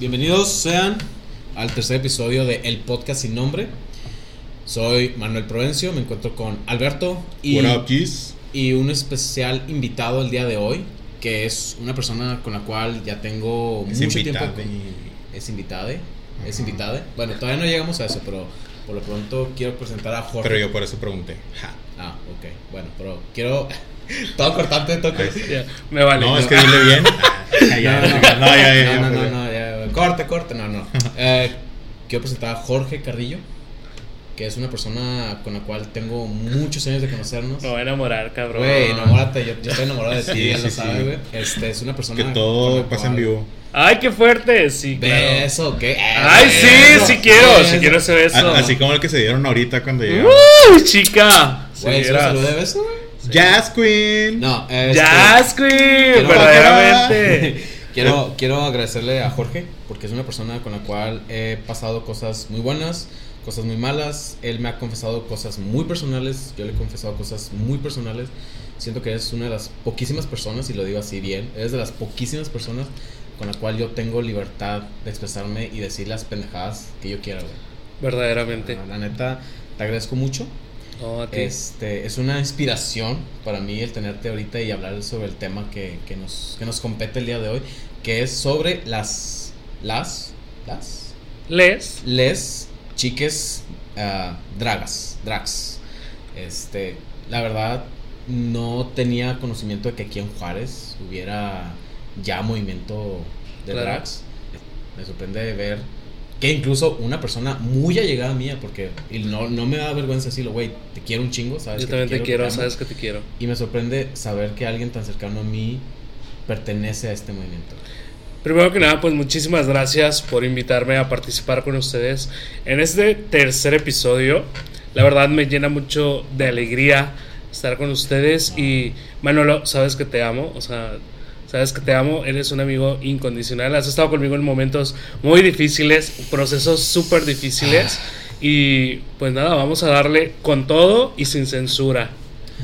Bienvenidos sean al tercer episodio de El Podcast Sin Nombre. Soy Manuel Provencio, me encuentro con Alberto y, up, y un especial invitado el día de hoy, que es una persona con la cual ya tengo Es mucho invitado. tiempo. Es invitada, es invitada. Bueno, todavía no llegamos a eso, pero por lo pronto quiero presentar a Jorge. Pero yo por eso pregunté. Ja. Ah, ok. Bueno, pero quiero. todo cortante, todo me vale. No, es que dile bien. Ah, no, no, no, Corte, corte, no, no. Eh, quiero presentar a Jorge Carrillo, que es una persona con la cual tengo muchos años de conocernos. Me voy a enamorar, cabrón. Güey, enamórate, yo, yo estoy enamorado de ti, Sí, ya sí, lo sí. sabes, güey. Este, es una persona. Que todo pasa en vivo. Ay, qué fuerte. Sí, claro. ¿Beso qué? Ay, sí, Beso, sí quiero. beso. Sí quiero ese beso. A- Así como el que se dieron ahorita cuando llegamos. Uy, chica. Güey, Sí, ¿se lo de beso, güey? Jazz Queen. No, este, Jazz Queen, verdaderamente. Quiero, quiero agradecerle a Jorge porque es una persona con la cual he pasado cosas muy buenas, cosas muy malas. Él me ha confesado cosas muy personales, yo le he confesado cosas muy personales. Siento que es una de las poquísimas personas, y lo digo así bien, es de las poquísimas personas con la cual yo tengo libertad de expresarme y decir las pendejadas que yo quiera, güey. Verdaderamente. La neta, te agradezco mucho. Este, es una inspiración para mí el tenerte ahorita y hablar sobre el tema que, que nos, que nos compete el día de hoy, que es sobre las, las, las, Les. les chiques ah, dragas, drags. Este, la verdad, no tenía conocimiento de que aquí en Juárez hubiera ya movimiento de Claro. drags. Me sorprende ver que incluso una persona muy allegada mía, porque no, no me da vergüenza decirlo, güey, te quiero un chingo, ¿sabes? Yo que también te quiero, amo". sabes que te quiero. Y me sorprende saber que alguien tan cercano a mí pertenece a este movimiento. Primero que nada, pues muchísimas gracias por invitarme a participar con ustedes en este tercer episodio. La verdad me llena mucho de alegría estar con ustedes y Manolo, sabes que te amo, o sea, sabes que te amo, eres un amigo incondicional, has estado conmigo en momentos muy difíciles, procesos súper difíciles y pues nada, vamos a darle con todo y sin censura.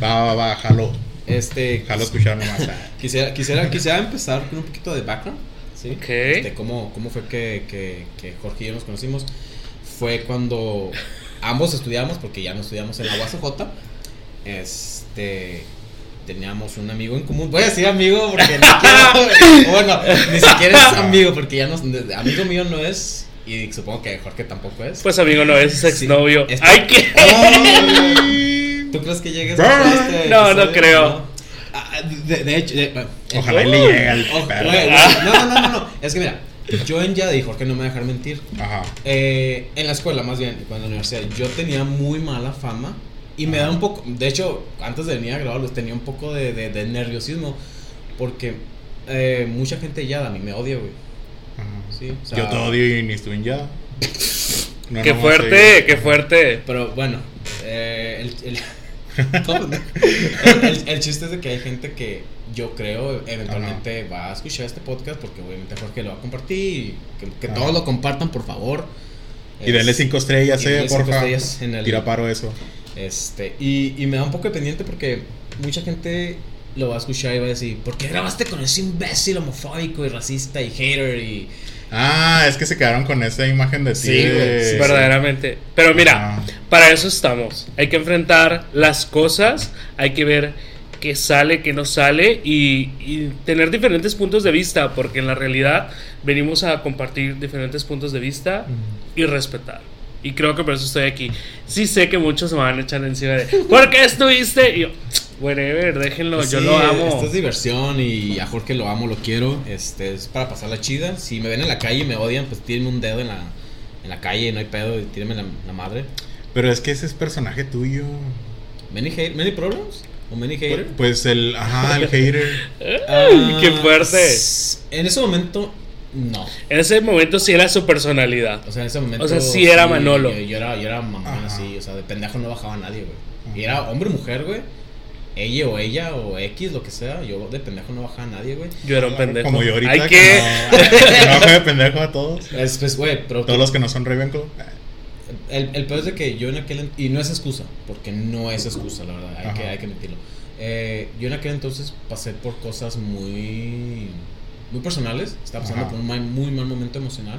Va, va, va, jalo. Este, Jalo escuchar nomás. Ah. quisiera, quisiera, quisiera empezar con un poquito de background. ¿sí? Ok. Este, cómo, ¿Cómo fue que, que, que Jorge y yo nos conocimos? Fue cuando ambos estudiamos, porque ya no estudiamos en la UACJ. Este. Teníamos un amigo en común. Voy a decir amigo porque no quiero. bueno, ni siquiera es amigo porque ya no. Amigo mío no es. Y supongo que Jorge tampoco es. Pues amigo, no es Sí, exnovio. este- ¡Ay, qué! Ay. ¿Tú crees que llegues a este No, no creo. Ah, De, de hecho, de- bueno, Ojalá y le llegue al oh, perro. no, no, no, no, no. Es que mira, yo en Yada y Jorge no me va a dejar mentir. Ajá. Eh, en la escuela, más bien, cuando en la universidad, yo tenía muy mala fama y me da un poco. De hecho, antes de venir a grabarlos, tenía un poco de, de- de nerviosismo porque eh, mucha gente Yada a mí me odia, güey. Ajá. Sí, o sea- Yo te odio y ni estuve en ya. No, ¡Qué fuerte! ¡Qué fuerte! Pero bueno, eh, el, el. El- el- el chiste es de que hay gente que yo creo eventualmente va a escuchar este podcast porque obviamente Jorge lo va a compartir y que, que todos lo compartan por favor. Y denle cinco estrellas, y eh, porfa. estrellas en el- Tira paro eso. Este, y, y me da un poco de pendiente porque mucha gente lo va a escuchar y va a decir, ¿por qué grabaste con ese imbécil homofóbico y racista y hater y... Ah, es que se quedaron con esa imagen de ti. Sí, güey, de- sí, Verdaderamente. Pero mira, Ajá. para eso estamos. Hay que enfrentar las cosas, hay que ver qué sale, qué no sale y, y tener diferentes puntos de vista, porque en la realidad venimos a compartir diferentes puntos de vista y respetar. Y creo que por eso estoy aquí. Sí sé que muchos me van a echar encima de ¿Por qué estuviste? Y yo, whatever, déjenlo, yo lo amo. Esto es diversión y a Jorge lo amo, lo quiero. Este es para pasar la chida. Si me ven en la calle y me odian, pues tírenme un dedo en la, en la calle, no hay pedo, y tírenme la, la madre. Pero es que ese es personaje tuyo. Many, hate, many problems? ¿O many haters? Pues el. Ajá, el hater. Qué fuerte. s- En ese momento, no. En ese momento sí era su personalidad. O sea, en ese momento. O sea, sí era Manolo. Yo, yo era, yo era mamón así. O sea, de pendejo no bajaba nadie, güey. Y era hombre o mujer, güey. Ella o ella o X, lo que sea. Yo de pendejo no bajaba nadie, güey. Yo era un pendejo. Como yo ahorita. Hay que no- bajo de pendejo a todos. Es, pues, güey, pero. Todos los que no son Ravenclaw. El, el peor es de que yo en aquel. Y no es excusa, porque no es excusa, la verdad. Hay, Ajá. que, hay que admitirlo. Eh, yo en aquel entonces pasé por cosas muy. Muy personales. Estaba pasando Ajá. por un mal- muy mal momento emocional.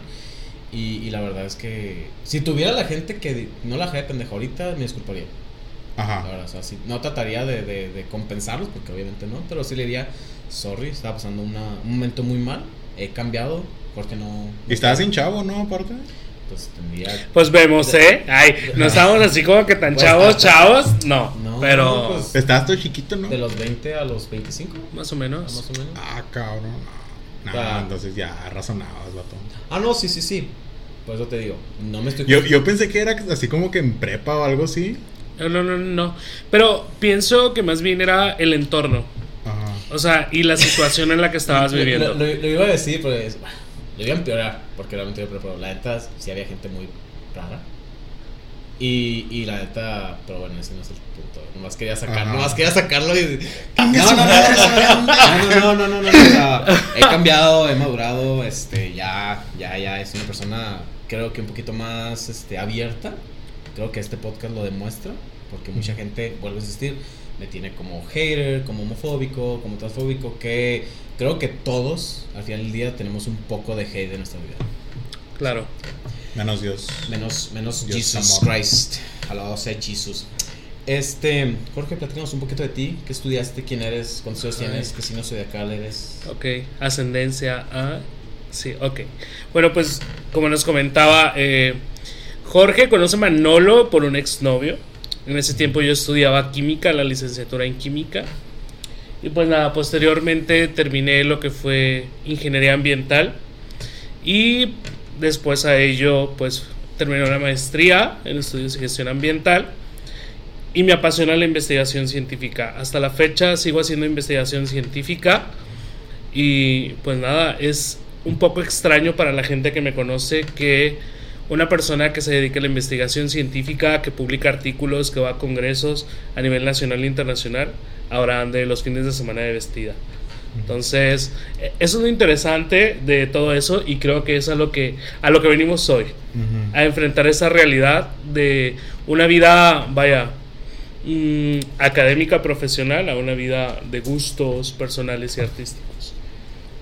Y, y la verdad es que si tuviera la gente que no la dejé de pendeja ahorita, me disculparía. La Ajá. verdad, o sea, sí, no trataría de, de, de compensarlos, porque obviamente no, pero sí le diría, sorry, estaba pasando una- un momento muy mal, he cambiado, porque no... Y estabas sin chavo, ¿no? Aparte. Pues tendría... Pues vemos, ¿eh? Ay, no estamos así como que tan Pues, chavos, hasta- chavos. No, No, pero pues, Estabas todo chiquito, ¿no? De los 20 a los 25, más o más menos. o menos. Ah, cabrón. Entonces ya razonabas, vato. Ah, no, sí, sí, sí. Por eso te digo, no me estoy... Yo, yo pensé que era así como que en prepa o algo así. No, no, no, no. Pero pienso que más bien era el entorno. Ajá. O sea, y la situación en la que estabas viviendo. Lo, lo- lo iba a decir, pero es- lo iba a empeorar, porque realmente yo preparado. La neta, sí había gente muy rara. Y, la neta, pero bueno, ese no es el punto. Nomás quería sacarlo, nomás quería sacarlo y. No, no, no, no, no, no, he cambiado, he madurado, este, ya, ya, ya, es una persona, creo que un poquito más este, abierta. Creo que este podcast lo demuestra, porque mucha gente, vuelve a insistir, me tiene como hater, como homofóbico, como transfóbico, que creo que todos, al final del día, tenemos un poco de hate en nuestra vida. Claro. Menos Dios. Menos, menos Dios Jesus amor. Christ. Alabado sea Jesús. Este, Jorge, platícanos un poquito de ti. ¿Qué estudiaste? ¿Quién eres? ¿Cuántos años tienes? ¿Qué signo zodiacal eres? Ok, ascendencia a... Sí, ok. Bueno, pues como nos comentaba, eh, Jorge conoce a Manolo por un exnovio. En ese tiempo yo estudiaba química, la licenciatura en química. Y pues nada, posteriormente terminé lo que fue ingeniería ambiental. Y después a ello, pues terminé una maestría en estudios de gestión ambiental. Y me apasiona la investigación científica. Hasta la fecha sigo haciendo investigación científica. Y pues nada, es un poco extraño para la gente que me conoce que una persona que se dedica a la investigación científica, que publica artículos, que va a congresos a nivel nacional e internacional, ahora ande los fines de semana de vestida. Entonces, eso es lo interesante de todo eso y creo que es a lo que, a lo que venimos hoy, a enfrentar esa realidad de una vida, vaya, mm, académica, profesional, a una vida de gustos personales y artísticos.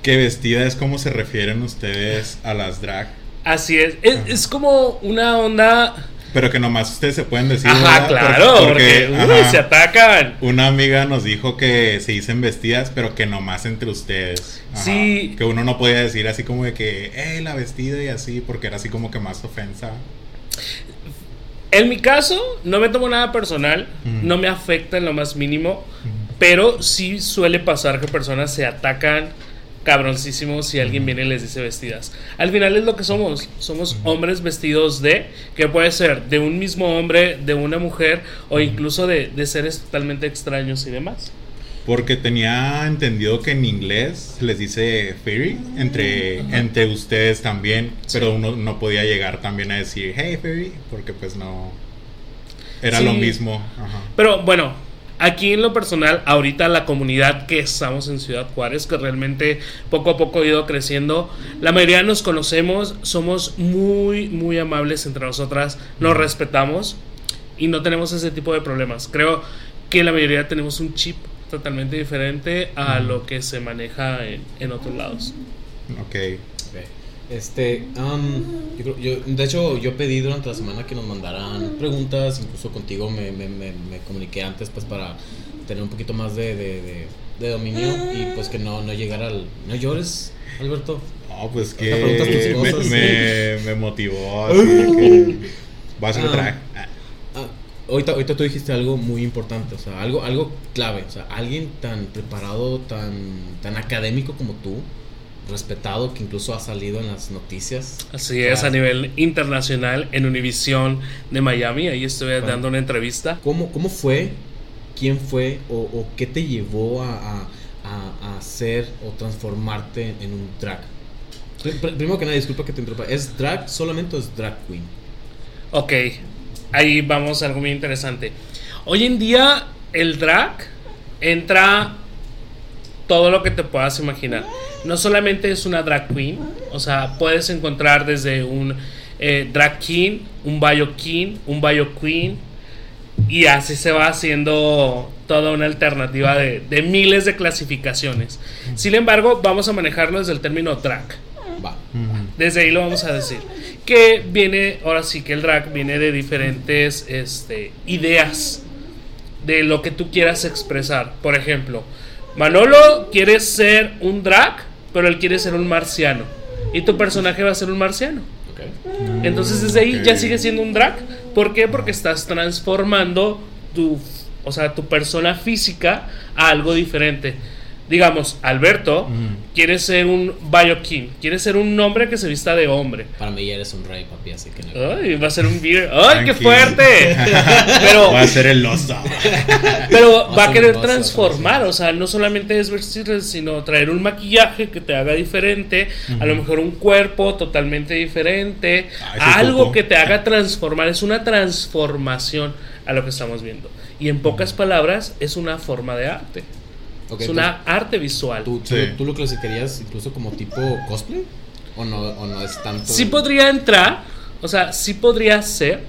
¿Qué vestida es como se refieren ustedes a las drag? Así es, es, es como una onda... Pero que nomás ustedes se pueden decir. Ajá, ¿verdad? claro, porque, uy, ajá, se atacan. Una amiga nos dijo que se dicen vestidas, pero que nomás entre ustedes. Ajá. Sí. Que uno no podía decir así como de que, hey, la vestida y así, porque era así como que más ofensa. En mi caso, no me tomo nada personal, Mm. no me afecta en lo más mínimo, pero sí suele pasar que personas se atacan cabroncísimo si alguien viene y les dice vestidas. Al final es lo que somos, somos hombres vestidos de, que puede ser de un mismo hombre, de una mujer o incluso de, de seres totalmente extraños y demás. Porque tenía entendido que en inglés les dice fairy entre, entre ustedes también, pero uno no podía llegar también a decir hey fairy, porque pues no era Sí. lo mismo. Ajá. Pero bueno, aquí en lo personal, ahorita la comunidad que estamos en Ciudad Juárez, que realmente poco a poco ha ido creciendo, la mayoría nos conocemos, somos muy, muy amables entre nosotras, nos respetamos y no tenemos ese tipo de problemas. Creo que la mayoría tenemos un chip totalmente diferente a lo que se maneja en, en otros lados. Ok. Este, am, yo creo- yo- de hecho, yo pedí durante la semana que nos mandaran preguntas, incluso contigo me, me, me, me comuniqué antes pues para tener un poquito más de, de, de- de dominio y pues que no, no llegara al... No llores, Alberto. No, pues preguntas tus que me, cosas. me, me motivó así que voy a Ah. Ah, ahorita, ahorita tú dijiste algo muy importante, o sea, algo, algo clave, o sea, alguien tan preparado, tan, tan académico como tú, respetado, que incluso ha salido en las noticias. Así es, a nivel internacional, en Univisión de Miami, ahí Ah. dando una entrevista. ¿Cómo, cómo fue? ¿Quién fue? O, o qué te llevó a, a, a- hacer o transformarte en un drag? Pr- pr- Primero que nada, disculpa que te interrumpa. ¿Es drag solamente o es drag queen? Ok, ahí vamos a algo muy interesante. Hoy en día el drag entra todo lo que te puedas imaginar. No solamente es una drag queen, o sea, puedes encontrar desde un eh, drag king, un bio king, un bio queen, Y así se va haciendo toda una alternativa de, de miles de clasificaciones. Sin embargo, vamos a manejarlo desde el término drag. Desde ahí lo vamos a decir. Que viene, ahora sí que el drag viene de diferentes este, ideas de lo que tú quieras expresar. Por ejemplo, Manolo quiere ser un drag, pero él quiere ser un marciano. Y tu personaje va a ser un marciano. Entonces desde ahí ya sigue siendo un drag. ¿Por qué? Porque estás transformando tu, o sea, tu persona física a algo diferente. Digamos, Alberto quiere ser un Biokin, quiere ser un hombre que se vista de hombre. Para mí ya eres un rey, papi, así que no. Ay, va a ser un beer. ¡Ay, qué fuerte! Pero, Va a ser el oso. pero va a querer transformar, o sea, no solamente es vestirse, sino traer un maquillaje que te haga diferente, a lo mejor un cuerpo totalmente diferente, algo que te haga transformar, es una transformación a lo que estamos viendo. Y en pocas palabras, es una forma de arte, Es una arte visual. ¿Tú, tú, Sí. tú lo clasificarías incluso como tipo cosplay? ¿O no, o no es tanto? Sí podría entrar, o sea, sí podría ser.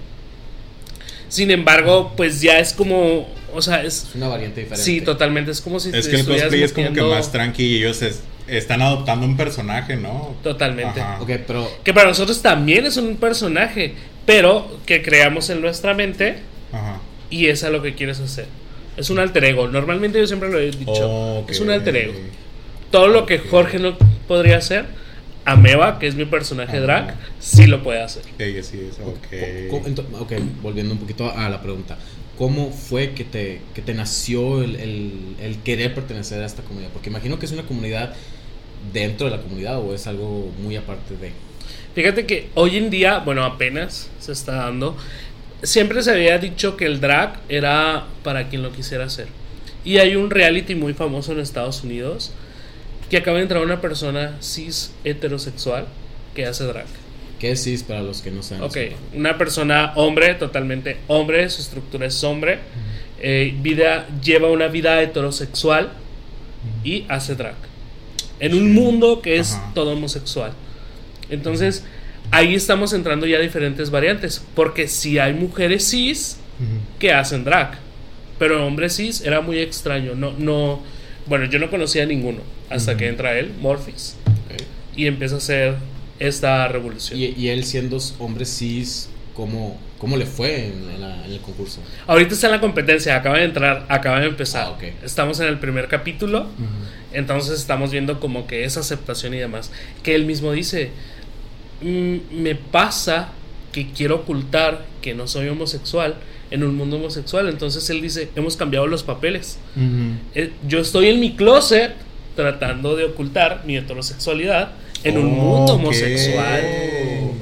Sin embargo, pues ya es como, o sea, es Es una variante diferente. Sí, totalmente. Es como si Es te que el estuvieras cosplay es como que más tranqui y ellos es- están adoptando un personaje, ¿no? Totalmente. Ajá. Ok, pero. Que para nosotros también es un personaje, pero que creamos en nuestra mente Ajá. y es a lo que quieres hacer. Es un alter ego. Normalmente yo siempre lo he dicho. Ok. Es un alter ego. Todo lo que Jorge no podría hacer, Ameba, que es mi personaje Ajá. drag, sí lo puede hacer. Ella sí es, co- ok. co- ento- ok, volviendo un poquito a la pregunta. ¿Cómo fue que te, que te nació el, el- el querer pertenecer a esta comunidad? Porque imagino que es una comunidad dentro de la comunidad o es algo muy aparte de. Fíjate que hoy en día, bueno, apenas se está dando. Siempre se había dicho que el drag era para quien lo quisiera hacer. Y hay un reality muy famoso en Estados Unidos que acaba de entrar una persona cis heterosexual que hace drag. ¿Qué es cis para los que no saben? Ok, una persona hombre, totalmente hombre, su estructura es hombre, eh, vida, lleva una vida heterosexual y hace drag. En un mundo que es Ajá. todo homosexual. Entonces, ahí estamos entrando ya a diferentes variantes, porque si hay mujeres cis Ujú. que hacen drag, pero hombres cis era muy extraño, no, no, bueno, yo no conocía a ninguno hasta Ujú. que entra él, Morphix, Ok. y empieza a hacer esta revolución. Y, y él siendo hombre cis, ¿cómo, cómo le fue en, en la- en el concurso? Ahorita está en la competencia, acaba de entrar, acaba de empezar. Ah, ok. Estamos en el primer capítulo, Ujú. entonces estamos viendo como que esa aceptación y demás. Que él mismo dice, "Mm, me pasa que quiero ocultar que no soy homosexual en un mundo homosexual. Entonces él dice, hemos cambiado los papeles. Eh, Yo estoy en mi closet tratando de ocultar mi heterosexualidad en un mundo homosexual.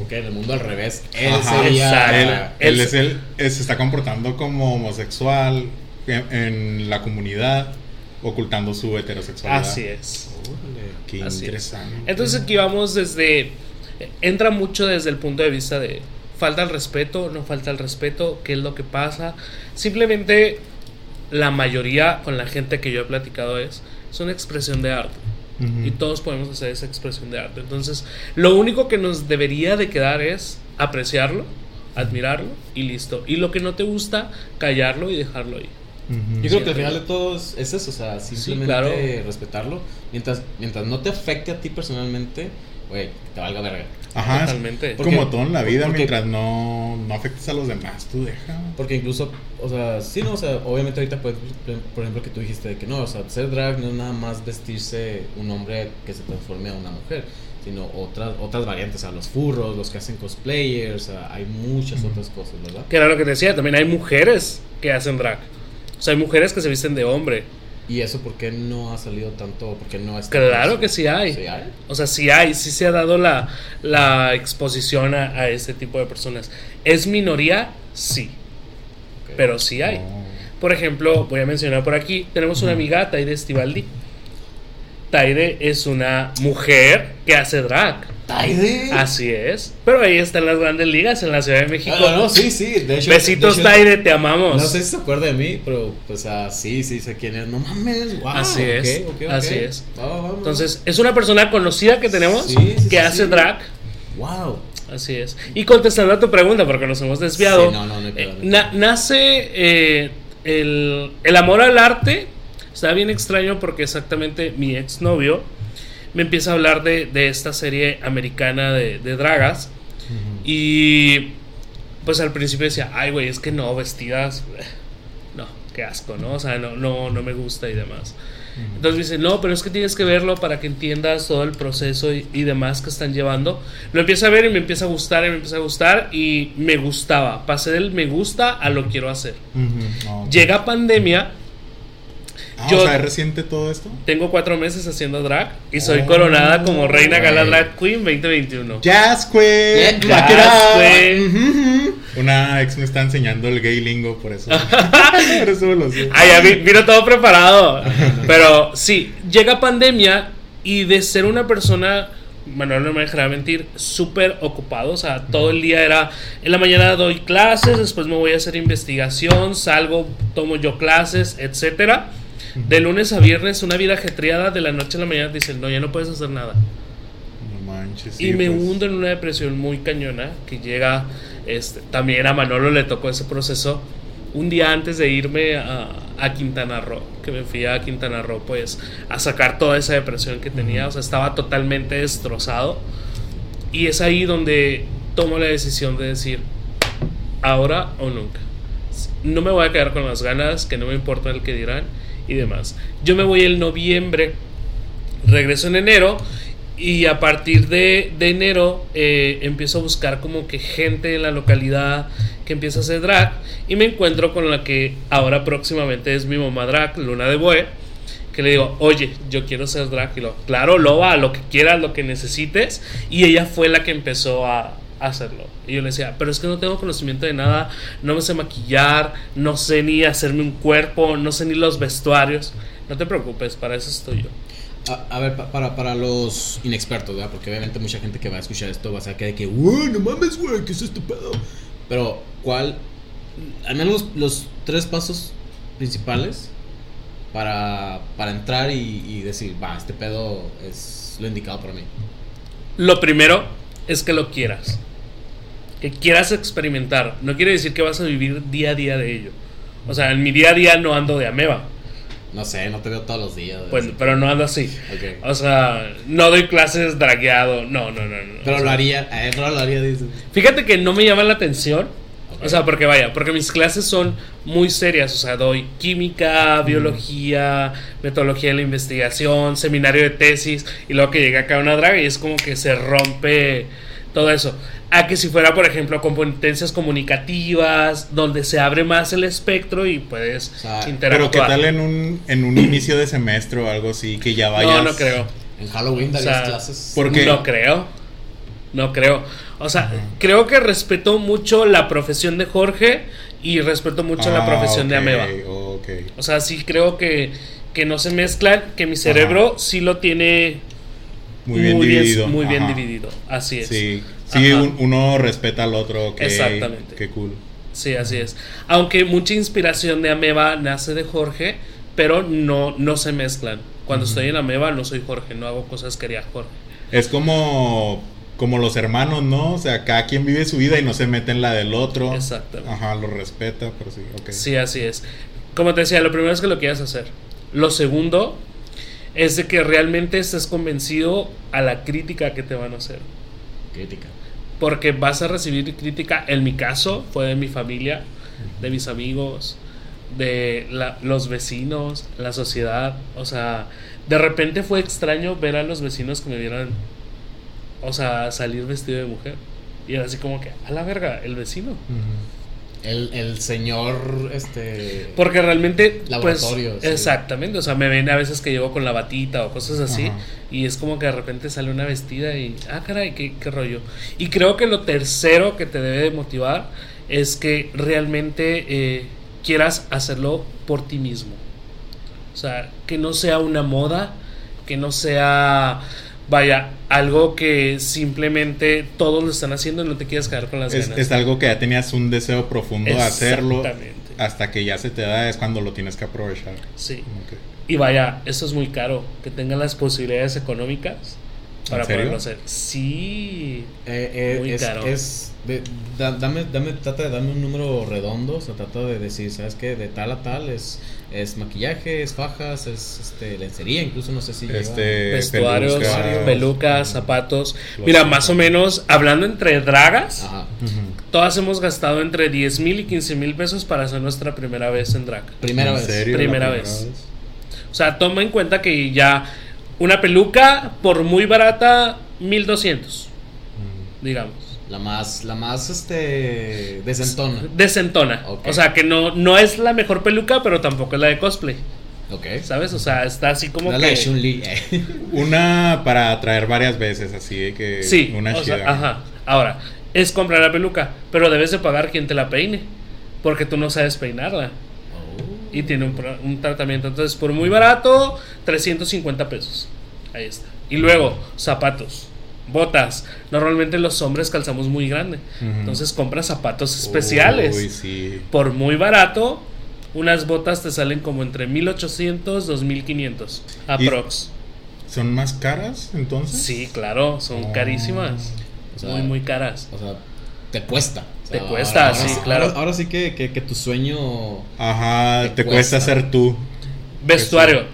Ok, en el mundo al revés. Él Ajá, sería. Él, exacto. él Él- es el, él se está comportando como homosexual en, en la comunidad, ocultando su heterosexualidad. Así es. Órale. Qué Así es. interesante. Entonces aquí vamos desde... Entra mucho desde el punto de vista de falta el respeto, no falta el respeto, qué es lo que pasa. Simplemente la mayoría con la gente que yo he platicado es, es una expresión de arte. Y todos podemos hacer esa expresión de arte. Entonces, lo único que nos debería de quedar es apreciarlo, admirarlo y listo. Y lo que no te gusta, callarlo y dejarlo ahí. Ujú. Yo creo que al final de todo es, es eso, o sea, simplemente claro. respetarlo. Mientras, mientras no te afecte a ti personalmente, güey, que te valga verga. Ajá, es Totalmente. Porque- como todo en la vida, porque- mientras no, no afectes a los demás, tú deja. Porque incluso, o sea, sí, no, o sea, obviamente ahorita, pues, por ejemplo, que tú dijiste de que no, o sea, ser drag no es nada más vestirse un hombre que se transforme a una mujer, sino otras, otras variantes, o sea, los furros, los que hacen cosplayers, o sea, hay muchas otras cosas, ¿verdad? Que era lo que te decía, también hay mujeres que hacen drag. O sea, hay mujeres que se visten de hombre. ¿Y eso por qué no ha salido tanto? ¿Por qué no está Claro que sí hay. ¿Sí hay? O sea, sí hay, sí se ha dado la, la exposición a, a este tipo de personas. ¿Es minoría? Sí, pero sí hay. Oh. Por ejemplo, voy a mencionar por aquí, tenemos una amiga, Taide Estivaldi. Taide es una mujer que hace drag. ¿Taide? Así es. Pero ahí está en las grandes ligas, en la Ciudad de México. Ah, no, no, sí, sí, de hecho. Besitos, de hecho, Taide, te amamos. No sé si se acuerda de mí, pero, pues, ah, sí, sí sé quién es. No mames, wow. Así es, así es. Va. Entonces, es una persona conocida que tenemos Sí, sí, que sí, hace drag. wow. Así es. Y contestando a tu pregunta, porque nos hemos desviado. Sí, no, no, eh, na- nace eh, el, el amor al arte. Está bien extraño porque exactamente mi exnovio me empieza a hablar de, de esta serie americana de, de dragas. Y pues al principio decía, ay, güey, es que no, vestidas. No, qué asco, ¿no? O sea, no, no, no me gusta y demás. Entonces me dice, no, pero es que tienes que verlo para que entiendas todo el proceso y, y demás que están llevando. Lo empiezo a ver y me empieza a gustar y me empieza a gustar y me gustaba. Pasé del me gusta a lo quiero hacer. Ujú, no. Llega pandemia, Ah, yo- o sea, ¿es reciente todo esto? tengo cuatro meses haciendo drag y soy Oh, coronada como Reina Gala. Drag Queen 2021. Jazz Queen. Yeah, Jazz. Queen. Una ex me está enseñando el gay lingo, por eso. por eso me lo sé. Ya vi- vino todo preparado. Pero sí, llega pandemia y de ser una persona, Manuel no me dejará mentir, súper ocupado. O sea, todo el día era, en la mañana doy clases, después me voy a hacer investigación, salgo, tomo yo clases, etcétera. De lunes a viernes, una vida ajetreada, de la noche a la mañana dicen, no, ya no puedes hacer nada. No manches. y me pues. hundo en una depresión muy cañona que llega, este, también a Manolo le tocó ese proceso un día antes de irme a, a Quintana Roo, que me fui a Quintana Roo pues a sacar toda esa depresión que tenía, o sea, estaba totalmente destrozado y es ahí donde tomo la decisión de decir, ahora o nunca. No me voy a quedar con las ganas, que no me importa el que dirán y demás. Yo me voy el noviembre, regreso en enero y a partir de, de enero eh, empiezo a buscar como que gente en la localidad que empieza a hacer drag y me encuentro con la que ahora próximamente es mi mamá drag, Luna de Boe, que le digo, oye, yo quiero ser drag y lo, claro, loba, lo que quieras, lo que necesites y ella fue la que empezó a a hacerlo. Y yo le decía, pero es que no tengo conocimiento de nada, no me sé maquillar, no sé ni hacerme un cuerpo, no sé ni los vestuarios. No te preocupes, para eso estoy yo. A, a ver, pa- para, para los inexpertos, ¿verdad? Porque obviamente mucha gente que va a escuchar esto va a que de que, "Uy, no mames, güey, ¿qué es este pedo? Pero, ¿cuál? Al menos los, los tres pasos principales para, para entrar y, y decir, va, este pedo es lo indicado para mí. Lo primero es que lo quieras. Que quieras experimentar. No quiere decir que vas a vivir día a día de ello. O sea, en mi día a día no ando de ameba. No sé, no te veo todos los días. Pues, pero no ando así. O sea, no doy clases dragueado. No, no, no. no. Pero O sea, lo haría, eh, pero lo haría, dice. Fíjate que no me llama la atención. O sea, porque vaya, porque mis clases son muy serias. O sea, doy química, biología, metodología de la investigación, seminario de tesis. Y luego que llega acá una draga y es como que se rompe todo eso. A que si fuera, por ejemplo, competencias comunicativas, donde se abre más el espectro y puedes O sea, interactuar. Pero ¿qué tal en un, en un inicio de semestre o algo así? Que ya vayas. No, no creo. En Halloween O darías sea, clases. ¿Por qué? No creo. No creo. O sea, creo que respeto mucho la profesión de Jorge y respeto mucho la Ah, profesión de Ameba. ok. O sea, sí creo que, que no se mezclan, que mi cerebro sí lo tiene Muy bien dividido. muy bien dividido. Así es. Sí, sí un- uno respeta al otro. ok, Exactamente. Qué cool. Sí, así es. Aunque mucha inspiración de Ameba nace de Jorge, pero no, no se mezclan. Cuando estoy en Ameba no soy Jorge, no hago cosas que haría Jorge. Es como, como los hermanos, ¿no? O sea, cada quien vive su vida y no se mete en la del otro. Exactamente. Ajá, lo respeta, pero sí, ok. Sí, así es. Como te decía, lo primero es que lo quieras hacer. Lo segundo es de que realmente estés convencido a la crítica que te van a hacer. Crítica. Porque vas a recibir crítica, en mi caso, fue de mi familia, de mis amigos, de la- los vecinos, la sociedad. O sea, de repente fue extraño ver a los vecinos que me vieran, o sea, salir vestido de mujer. Y era así como que, a la verga, el vecino. El, el señor, este... Porque realmente, pues, Laboratorio, sí. exactamente, o sea, me ven a veces que llevo con la batita o cosas así, Ajá. y es como que de repente sale una vestida y, ah, caray, qué, qué rollo. Y creo que lo tercero que te debe de motivar es que realmente eh, quieras hacerlo por ti mismo. O sea, que no sea una moda, que no sea, vaya, algo que simplemente todos lo están haciendo y no te quieras quedar con las Es, ganas. es algo que ya tenías un deseo profundo de hacerlo. Exactamente. Hasta que ya se te da, es cuando lo tienes que aprovechar. Sí. Y vaya, eso es muy caro, que tengan las posibilidades económicas para poderlo hacer. Sí. muy... Eh, eh, Muy es, caro. es de- da- dame, dame, trata de darme un número redondo, o sea, trata de decir, ¿sabes qué? De tal a tal es, es maquillaje, es fajas, es este, lencería, incluso no sé si lleva- Este, Vestuarios, pelucas. pelucas, zapatos. Mira, zapatos. más o menos, hablando entre dragas, Ajá. Todas hemos gastado entre 10 mil y 15 mil pesos para hacer nuestra primera vez en drag. Primera ¿En vez. serio? Primera ¿La vez. O sea, toma en cuenta que ya una peluca, por muy barata, 1200, Mm. digamos. La más, la más, este, desentona. Desentona. O sea, que no, no es la mejor peluca, pero tampoco es la de cosplay. Ok. ¿Sabes? O sea, está así como No la que... Eh. Una para traer varias veces, así de que. Sí, Una o sea, ajá. Ahora, es comprar la peluca, pero debes de pagar quien te la peine, porque tú no sabes peinarla y tiene un, un tratamiento. Entonces, por muy barato, 350 pesos. Ahí está. Y luego, zapatos, botas. Normalmente los hombres calzamos muy grande, entonces compras zapatos especiales. Uy, sí. Por muy barato, unas botas te salen como entre 1800, 2500 aprox. ¿Son más caras entonces? Sí, claro, son Oh. carísimas. O sea, muy, muy caras. O sea, te cuesta. Te cuesta, sí, claro. Ahora, ahora sí que, que, que tu sueño. Ajá, Te te, cuesta cuesta. ser tú. Vestuario.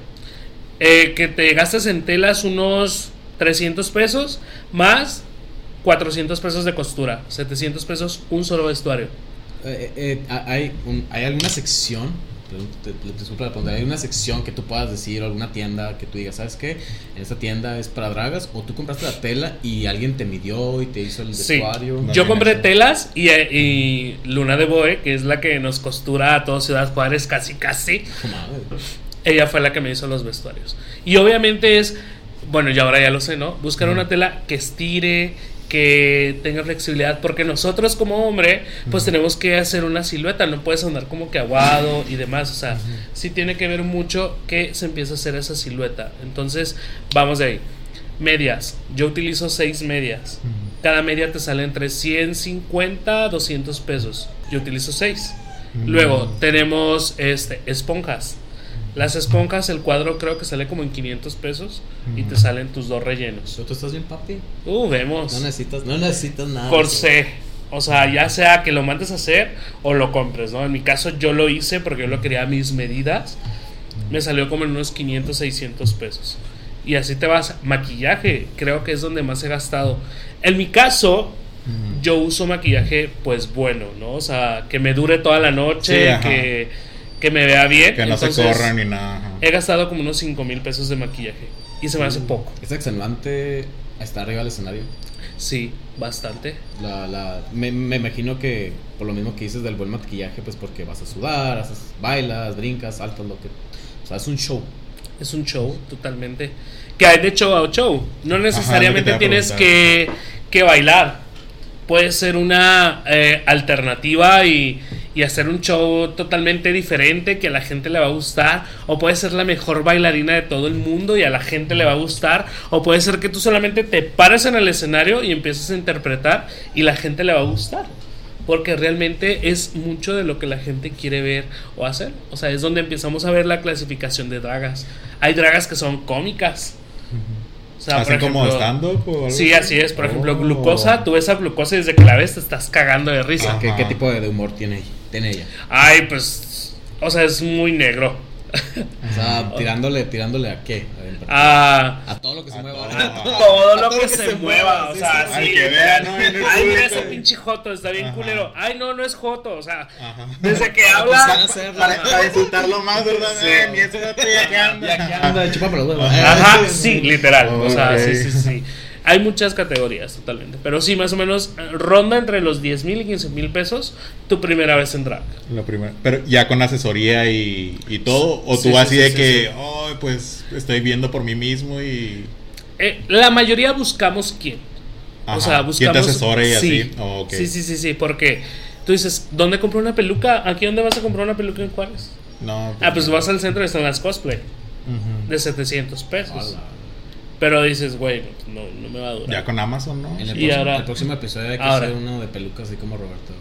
Eh, que te gastas en telas unos 300 pesos más 400 pesos de costura. 700 pesos un solo vestuario. eh, eh, hay, un- hay alguna sección. Te- te- Disculpa la pregunta, ¿Hay una sección que tú puedas decir, o alguna tienda que tú digas, ¿sabes qué? En esta tienda es para dragas, o tú compraste la tela y alguien te midió y te hizo el Sí. vestuario. No. Yo compré eso. telas y, eh, y Luna de Boe, que es la que nos costura a todos Ciudad Juárez casi casi. Mames. Ella fue la que me hizo los vestuarios. Y obviamente es, bueno, y ahora ya lo sé, ¿no? Buscar una tela que estire, que tenga flexibilidad, porque nosotros como hombre, pues tenemos que hacer una silueta, no puedes andar como que aguado y demás, o sea, sí tiene que ver mucho que se empieza a hacer esa silueta. Entonces, vamos de ahí. Medias, yo utilizo seis medias. Cada media te sale entre 150 200 pesos. Yo utilizo seis. Luego tenemos este, esponjas. Las esponjas, el cuadro creo que sale como en 500 pesos y te salen tus dos rellenos. ¿Tú estás bien, papi? Uh, vemos. No necesitas, no necesitas nada. Corsé. O sea, ya sea que lo mandes a hacer o lo compres, ¿no? En mi caso yo lo hice porque yo lo quería a mis medidas. Me salió como en unos 500, 600 pesos. Y así te vas. Maquillaje, creo que es donde más he gastado. En mi caso, yo uso maquillaje pues bueno, ¿no? O sea, que me dure toda la noche, Sí, ajá. Que, me vea bien. Que no se corran ni nada. He gastado como unos 5 mil pesos de maquillaje. Y se me hace poco. Es extenuante estar arriba del escenario. Sí, bastante. La, la, me, me imagino que por lo mismo que dices del buen maquillaje, pues porque vas a sudar, haces, bailas, brincas, saltas, lo que... O sea, es un show. Es un show, totalmente. Que hay de show a show. No necesariamente tienes que, que bailar. Puede ser una eh, alternativa y, y hacer un show totalmente diferente que a la gente le va a gustar. O puede ser la mejor bailarina de todo el mundo y a la gente le va a gustar. O puede ser que tú solamente te pares en el escenario y empieces a interpretar y la gente le va a gustar. Porque realmente es mucho de lo que la gente quiere ver o hacer. O sea, es donde empezamos a ver la clasificación de dragas. Hay dragas que son cómicas. O sea, ¿Hacen como ejemplo- stand-up o algo Sí, así es. Por ejemplo, Oh. glucosa. Tú ves a glucosa y desde que la ves te estás cagando de risa. Ah. ¿Qué, qué tipo de, de humor tiene ella? Tiene ella? Ay, pues. O sea, es muy negro. O sea, tirándole, tirándole a qué? A, ver, Ah, a todo lo que se A mueva. todo. ahora. todo A lo todo que, se, mueva. O sea, sí, sí. Al que vea, ¿no? Ay, mira ese pinche Joto, está bien Ajá. culero. Ay, no, no es Joto. O sea, Ajá. desde que Pues van habla. a hacerlo. Para, para disfrutarlo más, ¿verdad? Sí. Eh, Ni eso no te ya que anda. Ya que anda, chupa por los huevos. Ajá, sí, literal. O sea, sí, sí, sí. Hay muchas categorías totalmente. Pero sí, más o menos eh, ronda entre los 10 mil y 15 mil pesos tu primera vez en drag. Lo primero. Pero ya con asesoría y, y todo. O Sí, tú sí, así sí, de sí, que, sí. oh, pues estoy viendo por mí mismo y. Eh, la mayoría buscamos quién. Ajá. O sea, buscamos. ¿Quién te asesore y sí. así? Oh. Sí, sí, sí, sí. Porque tú dices, ¿dónde compré una peluca? ¿Aquí dónde vas a comprar una peluca en Juárez? No. Ah, pues vas al centro y están las cosplay de 700 pesos. Hola. Pero dices, güey, no, no me va a durar. Ya con Amazon, ¿no? En el, Y próximo, ahora- el próximo episodio hay que ahora. hacer uno de pelucas así como Roberto.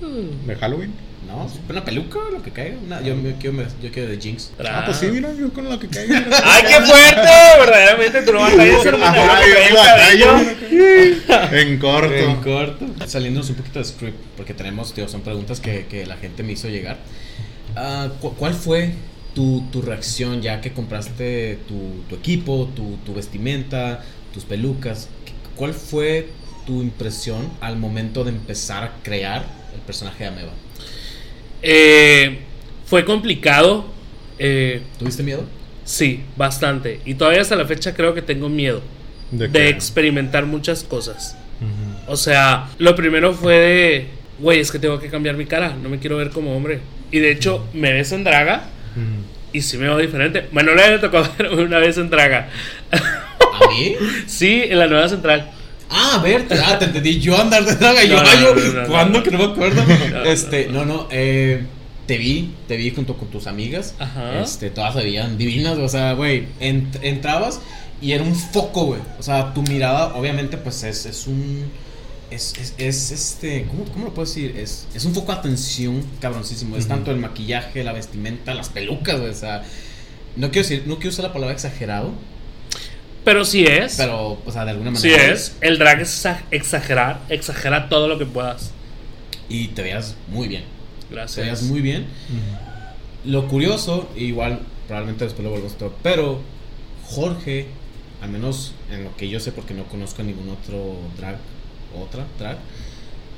Mm. De Halloween. No, una peluca, lo que caiga. Una, yo, yo, quiero, yo quiero de Jinx. Ah, pues sí, mira, yo con lo que caiga. ¡Ay, qué fuerte! Verdaderamente tú no Yo yo batallo. En corto. En corto. Saliéndonos un poquito de script, porque tenemos, tío, son preguntas que, que la gente me hizo llegar. Ah, cu- ¿Cuál fue tu, tu reacción ya que compraste tu, tu equipo, tu, tu vestimenta, tus pelucas? ¿Cuál fue tu impresión al momento de empezar a crear el personaje de Ameba? Eh, fue complicado. Eh, ¿Tuviste miedo? sí, bastante. Y todavía hasta la fecha creo que tengo miedo ¿De de experimentar muchas cosas. O sea, lo primero fue de, güey, es que tengo que cambiar mi cara, no me quiero ver como hombre. Y de hecho, me ves en draga Y sí me veo diferente. Bueno, le tocó ver una vez en draga. ¿A mí? sí, en la nueva central. Ah, a ver, te, ah, te entendí yo andar de draga y yo, No, ¿cuándo? Que no me acuerdo. este, no, no, eh, te vi, te vi junto con tus amigas. Ajá. Este, todas se veían divinas, o sea, güey, ent- entrabas y era un foco, güey. O sea, tu mirada, obviamente, pues es, es un. Es, es, es, este. ¿cómo, ¿Cómo lo puedo decir? Es, es un foco de atención cabroncísimo. Es tanto el maquillaje, la vestimenta, las pelucas. O sea, no quiero decir, no quiero usar la palabra exagerado, Pero sí es. pero, o sea, de alguna sí manera. es. El drag es exa- exagerar, exagera todo lo que puedas. Y te veías muy bien. Te Gracias. veías muy bien. Lo curioso, igual probablemente después lo volvemos a pero Jorge, al menos en lo que yo sé, porque no conozco a ningún otro drag, otra drag,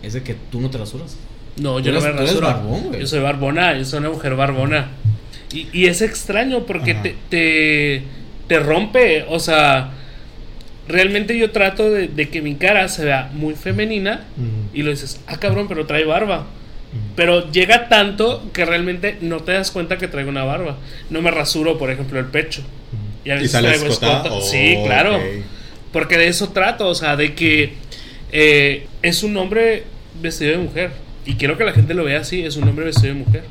es de que tú no te rasuras. No, yo no me eres- tú eres rasuro. barbón, güey. yo soy barbona, yo soy una mujer barbona. Y, y es extraño porque te, te, te rompe. O sea, realmente yo trato de, de que mi cara se vea muy femenina. Y lo dices, ah, cabrón, pero trae barba. Pero llega tanto que realmente no te das cuenta que traigo una barba. No me rasuro, por ejemplo, el pecho. Y a ¿Y veces sale traigo escota. Oh, sí, claro. ok. Porque de eso trato, o sea, de que eh, es un hombre vestido de mujer. Y quiero que la gente lo vea así, es un hombre vestido de mujer.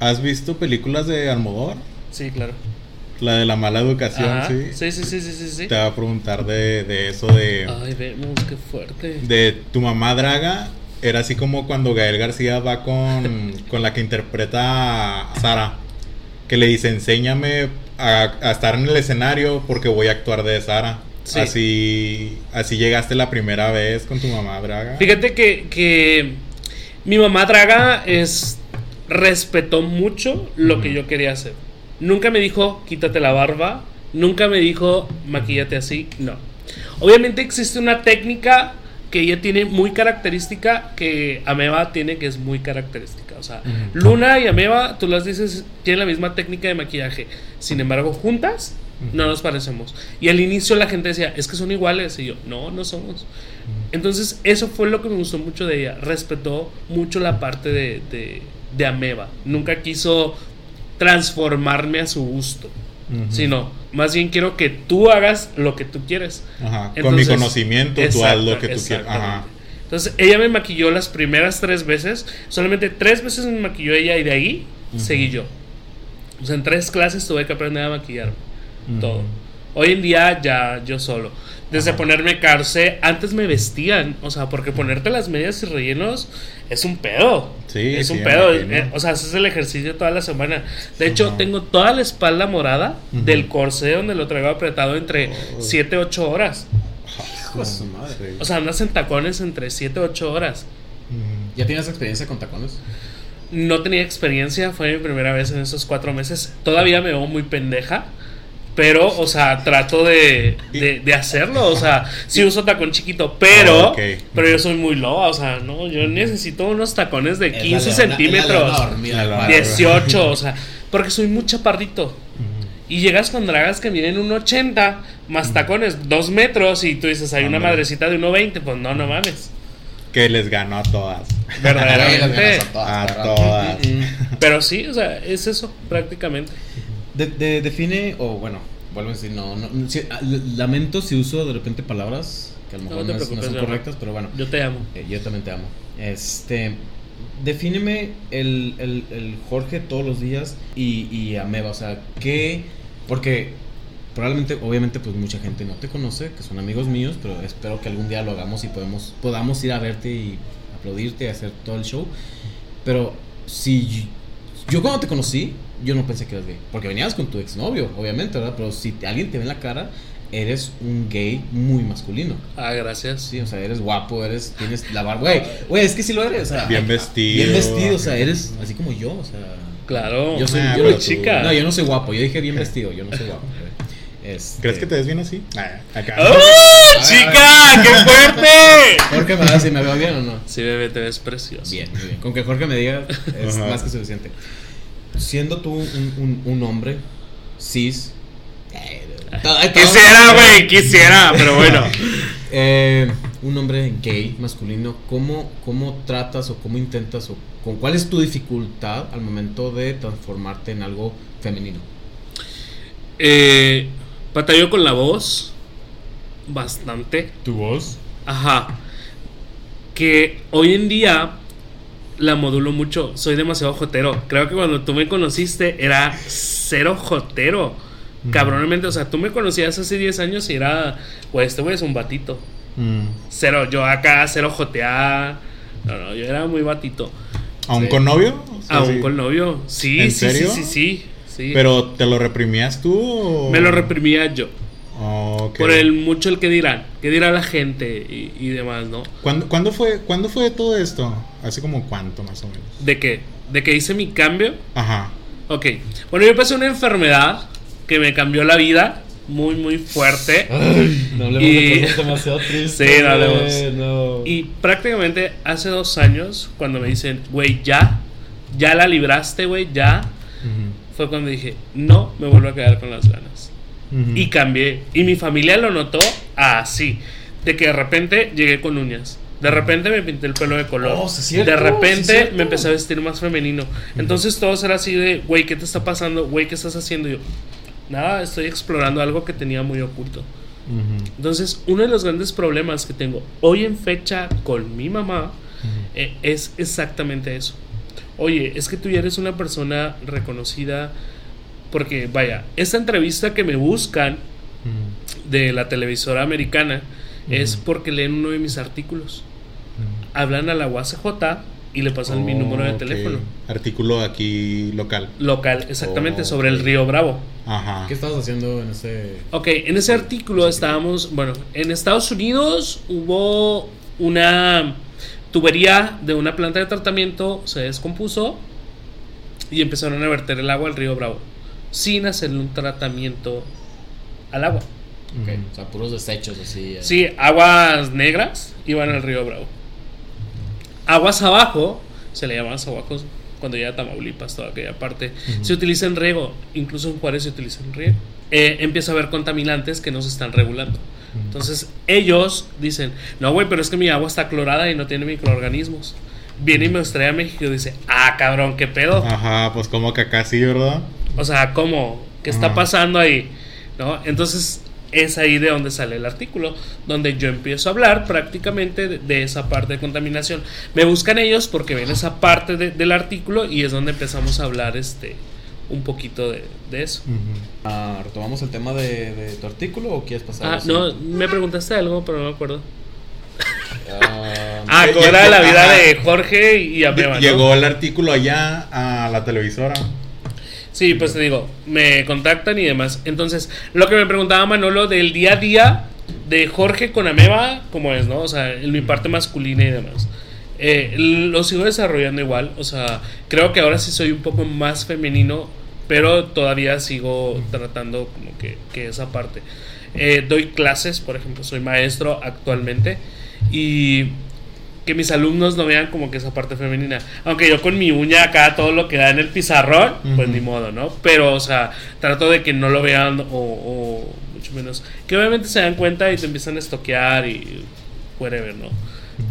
¿Has visto películas de Almodóvar? Sí, claro. La de la mala educación, Ajá. sí. sí, sí, sí, sí, sí. Te va a preguntar de, de eso de, Ay, vemos, qué fuerte. de tu mamá Draga. Era así como cuando Gael García va con, con la que interpreta a Sara. Que le dice, enséñame a, a estar en el escenario porque voy a actuar de Sara. Sí. Así, así llegaste la primera vez con tu mamá Draga. Fíjate que, que mi mamá Draga es respetó mucho lo que yo quería hacer. Nunca me dijo quítate la barba, nunca me dijo maquillate así, no. Obviamente existe una técnica que ella tiene muy característica que Ameba tiene que es muy característica. O sea. Luna y Ameba, tú las dices, tienen la misma técnica de maquillaje. Sin embargo, juntas no nos parecemos. Y al inicio la gente decía, es que son iguales. Y yo, no, no somos. Entonces, eso fue lo que me gustó mucho de ella. Respetó mucho la parte de, de, de Ameba. Nunca quiso transformarme a su gusto. Sino, más bien quiero que tú hagas lo que tú quieres. Ajá, Con mi conocimiento, tú haz lo que tú quieras. Ajá. Entonces, ella me maquilló las primeras tres veces. Solamente tres veces me maquilló ella y de ahí seguí yo. O sea, en tres clases tuve que aprender a maquillarme. Todo. Hoy en día ya yo solo. Desde Ajá. ponerme carce, antes me vestían. O sea, porque ponerte las medias y rellenos es un pedo. Sí, es sí, un pedo. Eh, O sea, haces el ejercicio toda la semana. De hecho, Ajá. tengo toda la espalda morada del corsé donde lo traigo apretado entre Oh. 7 8 horas. Sí. O sea, andas en tacones entre 7 8 horas. ¿Ya tienes experiencia con tacones? No tenía experiencia, fue mi primera vez en esos cuatro meses. Todavía me veo muy pendeja. Pero, o sea, trato de, de, de hacerlo. O sea, sí uso tacón chiquito, pero, Ah, pero yo soy muy loba. O sea, no, yo necesito unos tacones de Es la 15 leona- centímetros, leona dormida, La padre. 18, o sea, porque soy muy chaparrito. Y llegas con dragas que miden 1,80 más tacones 2 metros y tú dices, hay una madrecita de 1,20. Pues no, no mames. Que les ganó a todas. Verdaderamente. A todas. Mm, mm. Pero sí, o sea, es eso, prácticamente. De- de- define, o bueno, vuelvo a decir, no, no, sí, ah, lamento si uso de repente palabras que a lo mejor no, es- no preocupes, son correctas, pero bueno, Yo te amo. eh, yo también te amo. Este, defíneme el, el, el Jorge todos los días y, y Ameba, o sea, ¿qué? Porque probablemente, obviamente, pues mucha gente no te conoce, que son amigos míos, pero espero que algún día lo hagamos y podemos, podamos ir a verte y aplaudirte y hacer todo el show. Pero si yo cuando te conocí, yo no pensé que eras gay. Porque venías con tu exnovio, obviamente, ¿verdad? Pero si alguien te ve en la cara, eres un gay muy masculino. Ah, gracias. Sí, o sea, eres guapo, eres, tienes la barba. Güey, güey, es que sí lo eres, o sea. Bien vestido. Bien vestido, o sea, eres así como yo, o sea. Claro. Yo soy, Ah, yo chica. No, yo no soy guapo, yo dije bien vestido, yo no soy guapo. Este- ¿Crees que te ves bien así? Ah, acá. ¡Oh, chica! ¡Qué fuerte! Jorge me da si me veo bien o no. Sí, bebé, te ves precioso. Bien, muy bien. Con que Jorge me diga es Ajá. más que suficiente. Siendo tú un, un, un hombre cis. eh, todo- todo- Quisiera, güey, quisiera, pero bueno. Eh, un hombre gay, masculino, ¿cómo, ¿cómo tratas o cómo intentas o con cuál es tu dificultad al momento de transformarte en algo femenino? Eh, batallo con la voz. Bastante. ¿Tu voz? Ajá. Que hoy en día la modulo mucho. Soy demasiado jotero. Creo que cuando tú me conociste era cero jotero. Cabronamente, o sea, tú me conocías hace 10 años y era, pues este güey es un batito. Mm. Cero, yo acá, cero jotear. No, no, yo era muy batito. ¿Aún Sí. con novio? O sea, Aún sí. con novio. Sí, ¿En sí, serio? sí, sí, sí. ¿Pero te lo reprimías tú o...? Me lo reprimía yo. Ok. Por el mucho el que dirán. Que dirá la gente y, y demás, ¿no? ¿Cuándo, cuándo fue, ¿Cuándo fue todo esto? ¿Hace como cuánto más o menos? ¿De qué? ¿De que hice mi cambio? Ajá. Ok. Bueno, yo pasé una enfermedad que me cambió la vida. Muy, muy fuerte. no hablemos de Y- cosas demasiado tristes. Sí, no hablemos. Y prácticamente hace dos años, cuando me dicen, güey, ya, ya la libraste, güey, ya, fue cuando dije, no, me vuelvo a quedar con las ganas. Y cambié. Y mi familia lo notó así. De que de repente llegué con uñas. De repente me pinté el pelo de color. Oh, sí de repente me empecé a vestir más femenino. Entonces todos era así de, güey, ¿qué te está pasando? Güey, ¿qué estás haciendo? Y yo, nada, estoy explorando algo que tenía muy oculto. Entonces, uno de los grandes problemas que tengo hoy en fecha con mi mamá eh, es exactamente eso. Oye, es que tú ya eres una persona reconocida porque, vaya, esta entrevista que me buscan de la televisora americana es porque leen uno de mis artículos. Hablan a la UACJ y le pasan mi número de teléfono. Artículo aquí local. Local, exactamente, Oh, sobre el. Río Bravo. Ajá. ¿Qué estabas haciendo en ese...? Ok, en ese artículo estábamos, bueno, en Estados Unidos hubo una tubería de una planta de tratamiento, se descompuso y empezaron a verter el agua al río Bravo, sin hacerle un tratamiento al agua. Ok, Ujú. o sea, puros desechos así. eh. Sí, aguas negras iban al río Bravo. Aguas abajo, se le llaman abajo cuando llega a Tamaulipas, toda aquella parte, se utiliza en riego, incluso en Juárez se utiliza en riego. Eh, empieza a haber contaminantes que no se están regulando. Entonces ellos dicen, no, güey, pero es que mi agua está clorada y no tiene microorganismos. Viene y me trae a México y dice, ah, cabrón, ¿qué pedo? Ajá, pues como que acá sí, ¿verdad? O sea, ¿cómo? ¿Qué está Ajá. pasando ahí? ¿No? Entonces es ahí de donde sale el artículo, donde yo empiezo a hablar prácticamente de, de esa parte de contaminación. Me buscan ellos porque ven esa parte de- del artículo y es donde empezamos a hablar este un poquito de, de eso. Ah, ¿Retomamos el tema de, tu artículo o quieres pasar? Ah, no, me preguntaste algo, pero no me acuerdo. Ah, ¿cómo era la vida de Jorge y Ameba, ¿no? Llegó el artículo allá a la televisora. Sí, pues te digo, me contactan y demás. Entonces, lo que me preguntaba Manolo del día a día de Jorge con Ameba, ¿cómo es, no? O sea, en mi parte masculina y demás. Eh, lo sigo desarrollando igual, o sea, creo que ahora sí soy un poco más femenino, pero todavía sigo tratando como que, que esa parte. Eh, doy clases, por ejemplo, soy maestro actualmente y que mis alumnos no vean como que esa parte femenina. Aunque yo con mi uña acá todo lo que da en el pizarrón, pues ni modo, ¿no? Pero, o sea, trato de que no lo vean o, o mucho menos. Que obviamente se dan cuenta y te empiezan a estoquear y whatever, ¿no?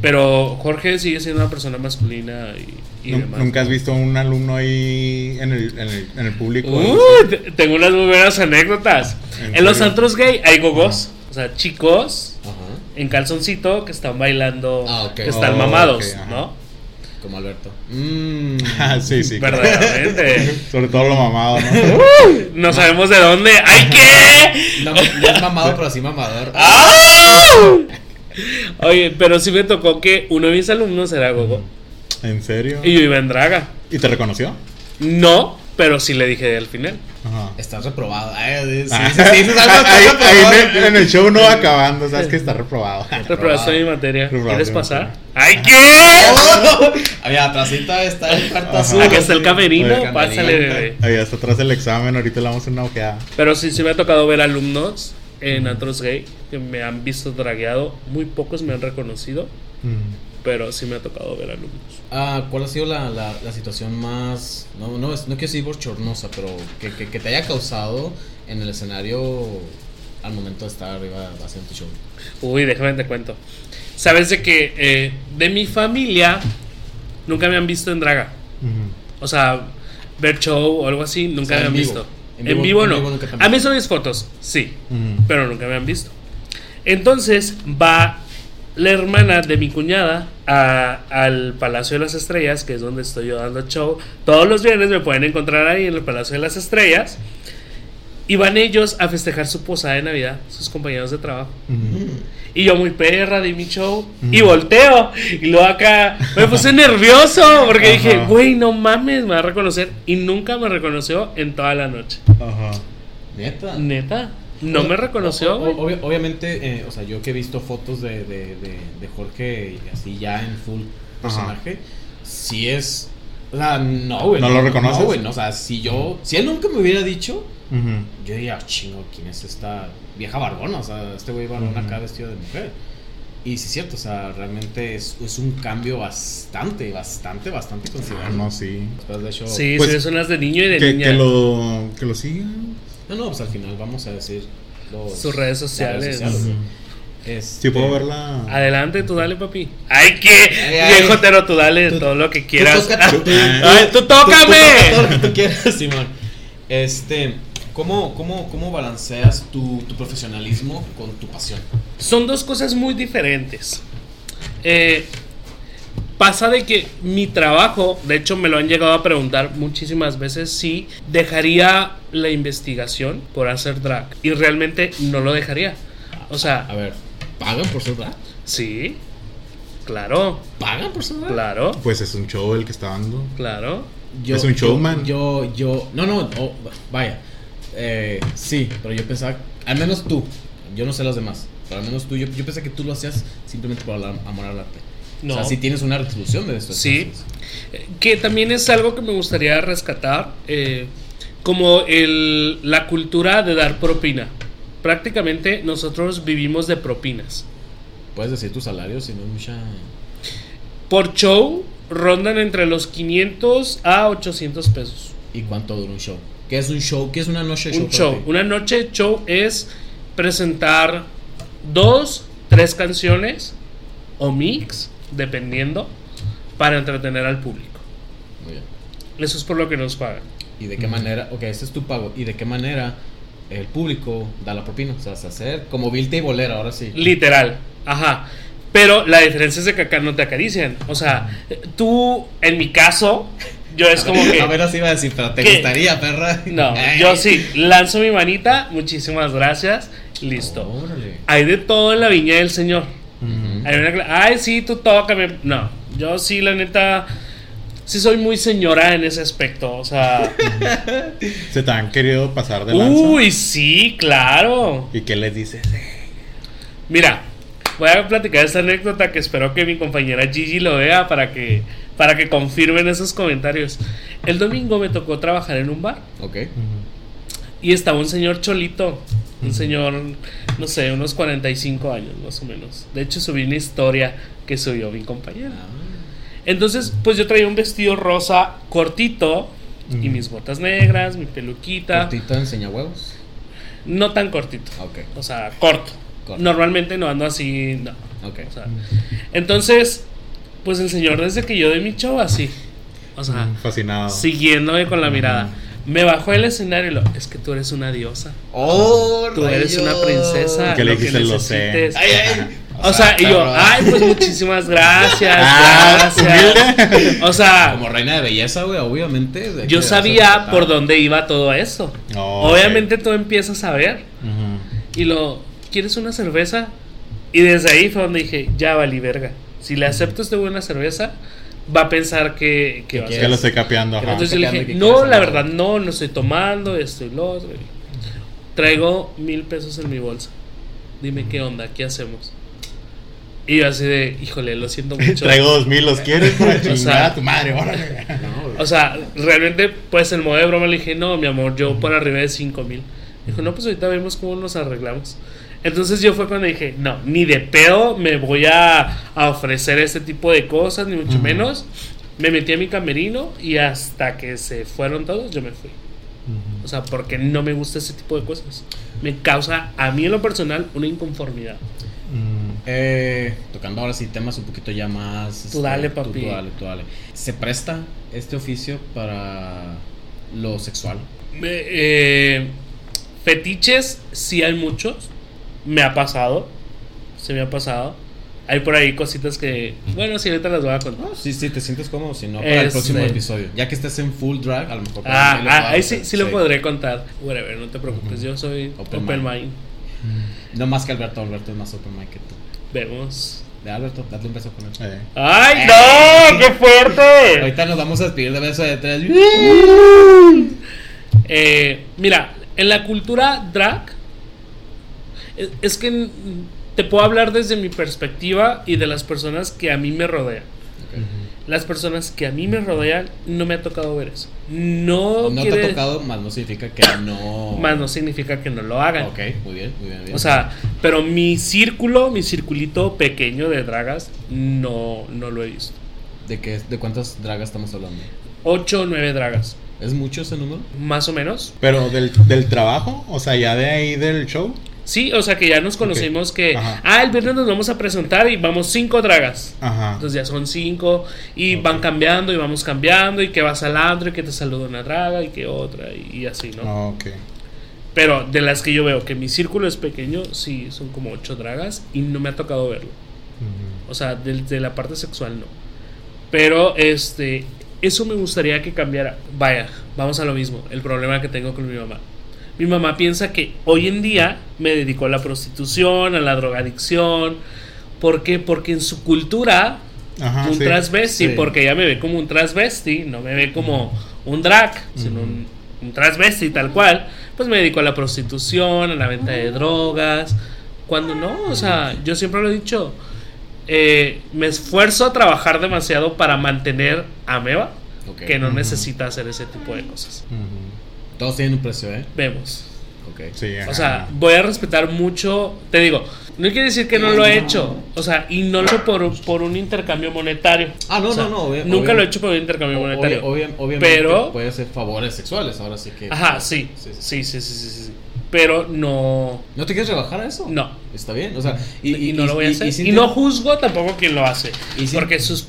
Pero Jorge sigue siendo una persona masculina y, y demás. ¿Nunca has visto un alumno ahí en el, en el, en el público? Uh, tengo unas muy buenas anécdotas. ¿En En los antros gay hay gogos, o sea, chicos Ajá. En calzoncito que están bailando, Ah, que están Oh, mamados. ¿no? Como Alberto. Mm. Ah, sí, sí. claro. Verdaderamente. Sobre todo lo mamado, ¿no? No sabemos de dónde. ¡Ay, qué! No, no es mamado, pero sí mamador. Oye, pero sí me tocó que uno de mis alumnos era gogo. ¿En serio? y yo iba en draga. ¿Y te reconoció? No, pero sí le dije al final. Ajá. Estás reprobado. Ay, sí, sí, Ah. sí, estás Ahí- ahí reprobado. en, el, en el show no va acabando, sabes que está reprobado. Reprobaste mi materia. Reprobaste ¿Quieres pasar? ¡Ay, qué! Allá atrásita está el cuarto azul. Aquí está el camerino, pásale, bebé. Ahí está atrás el examen, ahorita le damos una ojeada. Pero sí, sí me ha tocado ver alumnos en antros gay que me han visto dragueado. Muy pocos me han reconocido, Mm. Pero sí me ha tocado ver alumnos. Ah, ¿Cuál ha sido la, la, la situación más, no, no, es- no quiero decir bochornosa, pero que, que, que te haya causado en el escenario al momento de estar arriba haciendo tu show? Uy, déjame te cuento. Sabes de que eh, de mi familia nunca me han visto en draga. O sea, ver show o algo así, nunca O sea, me han vivo. visto. En En vivo- en no. vivo nunca han a mí son mis fotos, sí, pero nunca me han visto. Entonces va la hermana de mi cuñada a- al Palacio de las Estrellas, que es donde estoy yo dando show. Todos los viernes me pueden encontrar ahí en el Palacio de las Estrellas. Y van ellos a festejar su posada de Navidad, sus compañeros de trabajo. Y yo muy perra de mi show. Y volteo. Y luego acá me puse nervioso. Porque dije, güey, no mames, me va a reconocer. Y nunca me reconoció en toda la noche. Ajá. Neta. Neta. No me reconoció, O- obviamente, eh, o sea, yo que he visto fotos de, de, de, de Jorge así ya en full personaje, sí es. O sea, no, güey. ¿No lo reconoces? No, güey. No, o sea, si yo. Si él nunca me hubiera dicho, yo diría, "Ah, chingo, ¿quién es esta vieja barbona? O sea, este güey barbón Ujú. acá vestido de mujer. Y sí es cierto, o sea, realmente es, es un cambio bastante, bastante, bastante Ah, considerable. no, sí. Después de hecho. Sí, Pues, sí, son las de niño y de Que, niña. que lo, que lo sigan. No, no, pues al final vamos a decir los- Sus redes sociales. Ujú. güey. Este, Sí, puedo verla. Adelante, tú dale, papi. Ay, qué. Ay, ay. Viejo tero, tú dale Tú- todo lo que quieras. tú- Ay, tócame. todo lo que tú quieras, Simón. Este, ¿cómo, cómo, cómo balanceas tu, tu profesionalismo con tu pasión? Son dos cosas muy diferentes. Eh, pasa de que mi trabajo, de hecho me lo han llegado a preguntar muchísimas veces, si dejaría la investigación por hacer drag. Y realmente no lo dejaría. O A sea, ver, ¿pagan por ser drag? sí, claro, ¿Pagan por ser drag? claro, Pues es un show el que está dando. claro. Es un showman. Yo, yo, no, no, oh, vaya. Eh, sí, pero yo pensaba, al menos tú, yo no sé los demás, pero al menos tú, yo, yo pensé que tú lo hacías simplemente por amor al arte. No. O sea, si tienes una retribución de esto. Sí. Eh, Que también es algo que me gustaría rescatar, eh, como el, la cultura de dar propina. Prácticamente nosotros vivimos de propinas. Puedes decir tu salario si no es mucha. Por show rondan entre los 500 a 800 pesos. ¿Y cuánto dura un show? ¿Qué es un show? ¿Qué es una noche show? Un show. ti? Una noche show es presentar dos, tres canciones o mix, dependiendo, para entretener al público. Muy bien. Eso es por lo que nos pagan. ¿Y de qué manera? Ok, este es tu pago. ¿Y de qué manera el público da la propina? O sea, se hacer como Vilta y Bolera, ahora sí. Literal, ajá. Pero la diferencia es de que acá no te acarician. O sea, tú, en mi caso, yo es como que. A ver, así iba a decir, pero te gustaría, perra. No, Ay. yo sí, lanzo mi manita, muchísimas gracias, listo. Órale. Hay de todo en la viña del Señor. Ujú. Hay una que- ay, sí, tú tócame. No, yo sí, la neta, sí soy muy señora en ese aspecto. O sea, Se te han querido pasar de lanza. uy, sí, claro. ¿Y qué les dices? Mira, voy a platicar esta anécdota que espero que mi compañera Gigi lo vea para que, para que confirmen esos comentarios. El domingo me tocó trabajar en un bar Ok. y estaba un señor cholito, un señor, no sé, unos 45 años más o menos. De hecho, subí una historia que subió mi compañera. Ah, Entonces, pues yo traía un vestido rosa cortito y mis botas negras, mi peluquita. Cortito enseña huevos. No tan cortito, Ok. o sea, corto. Corto. Normalmente no ando así, no. Ok. O sea, entonces, pues el señor desde que yo de mi show así, o sea, Fascinado. siguiéndome con la mirada, me bajó del escenario y lo, es que tú eres una diosa, ¡Oh, tú eres una rayos! princesa, Que le lo que dijiste, "Lo sé". Ay, ay. O sea, y yo, ay, pues muchísimas gracias, Ah, gracias. O sea, Como reina de belleza, güey, obviamente. yo sabía por dónde iba todo eso. Oh, Obviamente tú empiezas a ver Ujú. y lo, ¿quieres una cerveza? Y desde ahí fue donde dije, ya valí verga. Si le acepto este buena cerveza, va a pensar que, que Que Que lo estoy capeando, ajá. Entonces yo le dije, no, la algo". verdad, no, no estoy tomando esto y lo otro. Traigo mil pesos en mi bolsa. Dime qué onda, ¿qué hacemos? Y yo así de, híjole, lo siento mucho. Traigo dos mil, ¿los quieres para O sea- a tu madre? Órale. No. O sea, realmente, pues en modo de broma le dije, no, mi amor, yo por arriba de 5 mil. Dijo, no, pues ahorita vemos cómo nos arreglamos. Entonces yo fue cuando dije, no, ni de pedo me voy a, a ofrecer este tipo de cosas, ni mucho menos. Me metí a mi camerino y hasta que se fueron todos, yo me fui. O sea, porque no me gusta ese tipo de cosas. Me causa, a mí en lo personal, una inconformidad. Mm. Eh, tocando ahora sí temas un poquito ya más. este, Tú dale, tú- papi. Tú, dale, tú dale. ¿Se presta este oficio para lo sexual? Me- eh, fetiches, sí hay muchos. Me ha pasado. Se me ha pasado. Hay por ahí cositas que. Bueno, sí, ahorita las voy a contar. No, sí, sí, te sientes cómodo, si no, para el Este- próximo episodio. Ya que estés en full drag, a lo mejor. para Ah, ahí ah, ahí sí, sí lo podré contar. Whatever, no te preocupes. Yo soy Open open, mind. mind. No más que Alberto, Alberto es más open mic que tú. Vemos. De Alberto, dale un beso con él. Eh. ¡Ay, no! ¡Qué fuerte! Ahorita nos vamos a despedir de beso de tres. Eh, mira, en la cultura drag, es, es que te puedo hablar desde mi perspectiva y de las personas que a mí me rodean. Las personas que a mí me rodean no me ha tocado ver eso. No, No te ha tocado, más no significa que no. más no significa que no lo hagan. Ok, muy bien, muy bien. bien. O sea, pero mi círculo, mi circulito pequeño de dragas, no, no lo he visto. ¿De, qué, ¿De cuántas dragas estamos hablando? 8 o 9 dragas, ¿Es mucho ese número? más o menos. Pero del, del trabajo, o sea, ya de ahí del show. Sí, o sea que ya nos conocimos que, Ajá. ah, el viernes nos vamos a presentar y vamos 5 dragas. Ajá. Entonces ya son 5 y van cambiando y vamos cambiando y que vas al antro y que te saluda una draga y que otra y, y así, ¿no? Ah, ok. Pero de las que yo veo que mi círculo es pequeño, sí, son como 8 dragas y no me ha tocado verlo. O sea, de, la parte sexual no. Pero este, eso me gustaría que cambiara. Vaya, vamos a lo mismo. El problema que tengo con mi mamá. Mi mamá piensa que hoy en día me dedico a la prostitución, a la drogadicción. ¿Por qué? Porque en su cultura, Ajá, un sí. transvesti, Sí. porque ella me ve como un transvesti, no me ve como un drag, sino un, un transvesti tal cual, pues me dedico a la prostitución, a la venta de drogas. Cuando no, o sea, yo siempre lo he dicho, eh, me esfuerzo a trabajar demasiado para mantener a Meva, que no necesita hacer ese tipo de cosas. Todos tienen un precio, ¿eh? Vemos. Ok. Sí, O sea, voy a respetar mucho. Te digo, no quiere decir que no lo he hecho. O sea, y no lo he hecho por, por un intercambio monetario. Ah, no, O sea, no, no, obvia- nunca obvia- lo he hecho por un intercambio monetario. obvia- obviamente pero. puede ser favores sexuales, ahora sí que. Ajá, sí. Sí, Sí, sí. sí, sí, sí, sí, sí. Pero no. ¿No te quieres rebajar a eso? No. Está bien, o sea, Y, no lo voy a hacer. Y, sí no juzgo tampoco quien lo hace. Y Porque sus.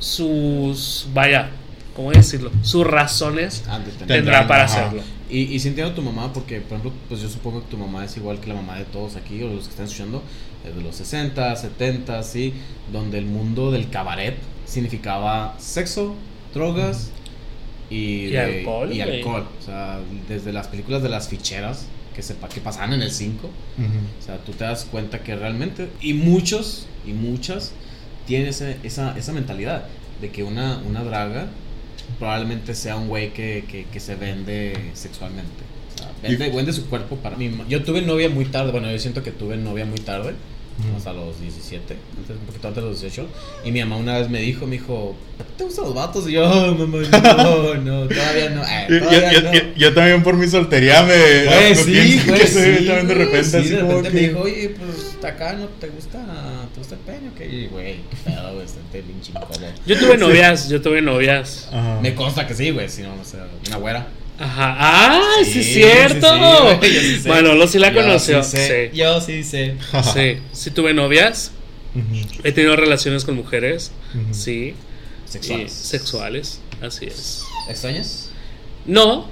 Sus. Vaya, ¿cómo decirlo? Sus razones tendrá Tendrán, para ajá. hacerlo. Y, y sí entiendo a tu mamá, porque, por ejemplo, pues yo supongo que tu mamá es igual que la mamá de todos aquí, o los que están escuchando, eh, de los 60, 70, sí, donde el mundo del cabaret significaba sexo, drogas y, Y de- alcohol, Y güey. alcohol. O sea, desde las películas de las ficheras que, sepa, que pasaban en el 5, Ujú. o sea, tú te das cuenta que realmente, y muchos, y muchas, tienen ese- esa, esa mentalidad de que una, una draga probablemente sea un güey que, que, que se vende sexualmente. O sea, vende, vende su cuerpo para mí. Yo tuve novia muy tarde, bueno, yo siento que tuve novia muy tarde, Ujú. hasta los 17, antes, un poquito antes de los 18. Y mi mamá una vez me dijo, me dijo, ¿a ti ¿te gustan los vatos? Y yo, "Oh, mamá, no, no, todavía no. eh, Yo, todavía yo- no". yo- yo también por mi soltería me, me sí, güey, que soy sí, también de repente sí, así de repente que... me dijo, oye, pues acá no te gusta, te gusta el pene, ¿o qué? Y güey, qué pedo, güey, estate bien incómodo. Yo tuve novias, yo tuve novias. Ajá. Me consta que sí, güey, si no, no sé, una güera. Ajá. ¡Ah! Sí, Sí, es cierto. sí, sí, sí sé. Manolo sí la Yo conoció. sí sé, Sí. Yo sí sé. Sí, sí tuve novias. He tenido relaciones con mujeres. Sí. Sexuales. Y sexuales. Así es. ¿Extrañas? No,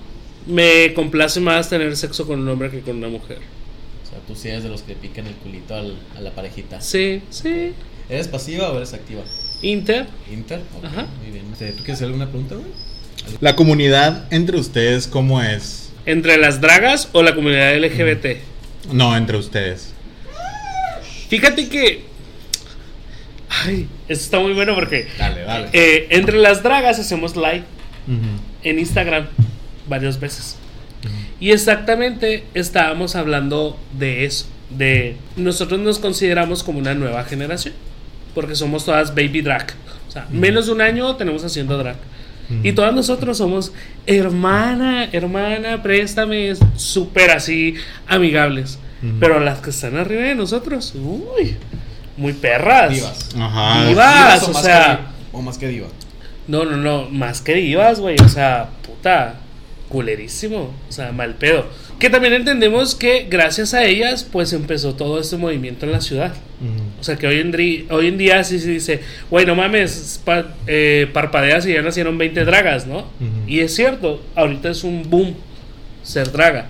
me complace más tener sexo con un hombre que con una mujer. O sea, tú sí eres de los que le pican el culito al- a la parejita. Sí, sí. ¿Eres pasiva o eres activa? Inter. Inter. Ok, Ajá. Muy bien. Este, ¿Tú quieres hacer alguna pregunta, güey? La comunidad entre ustedes, ¿cómo es? ¿Entre las dragas o la comunidad LGBT? No, entre ustedes. Fíjate que. Ay, esto está muy bueno porque Dale, dale. eh, entre las dragas hacemos live Ujú. en Instagram varias veces. Y exactamente estábamos hablando de eso, de nosotros nos consideramos como una nueva generación, porque somos todas baby drag. O sea, menos de un año tenemos haciendo drag. Y todas nosotros somos hermana, hermana, préstame, súper así amigables. Pero las que están arriba de nosotros, uy, muy perras. Divas. Ajá. Divas. o, sea- que, o más que diva. No, no, no, más que divas, güey. O sea, puta, culerísimo. O sea, mal pedo. Que también entendemos que gracias a ellas, pues empezó todo este movimiento en la ciudad. Ujú. O sea, que hoy en, hoy en día sí se dice, güey, no mames, pa- eh, parpadeas y ya nacieron 20 dragas, ¿no? Y es cierto, ahorita es un boom ser draga.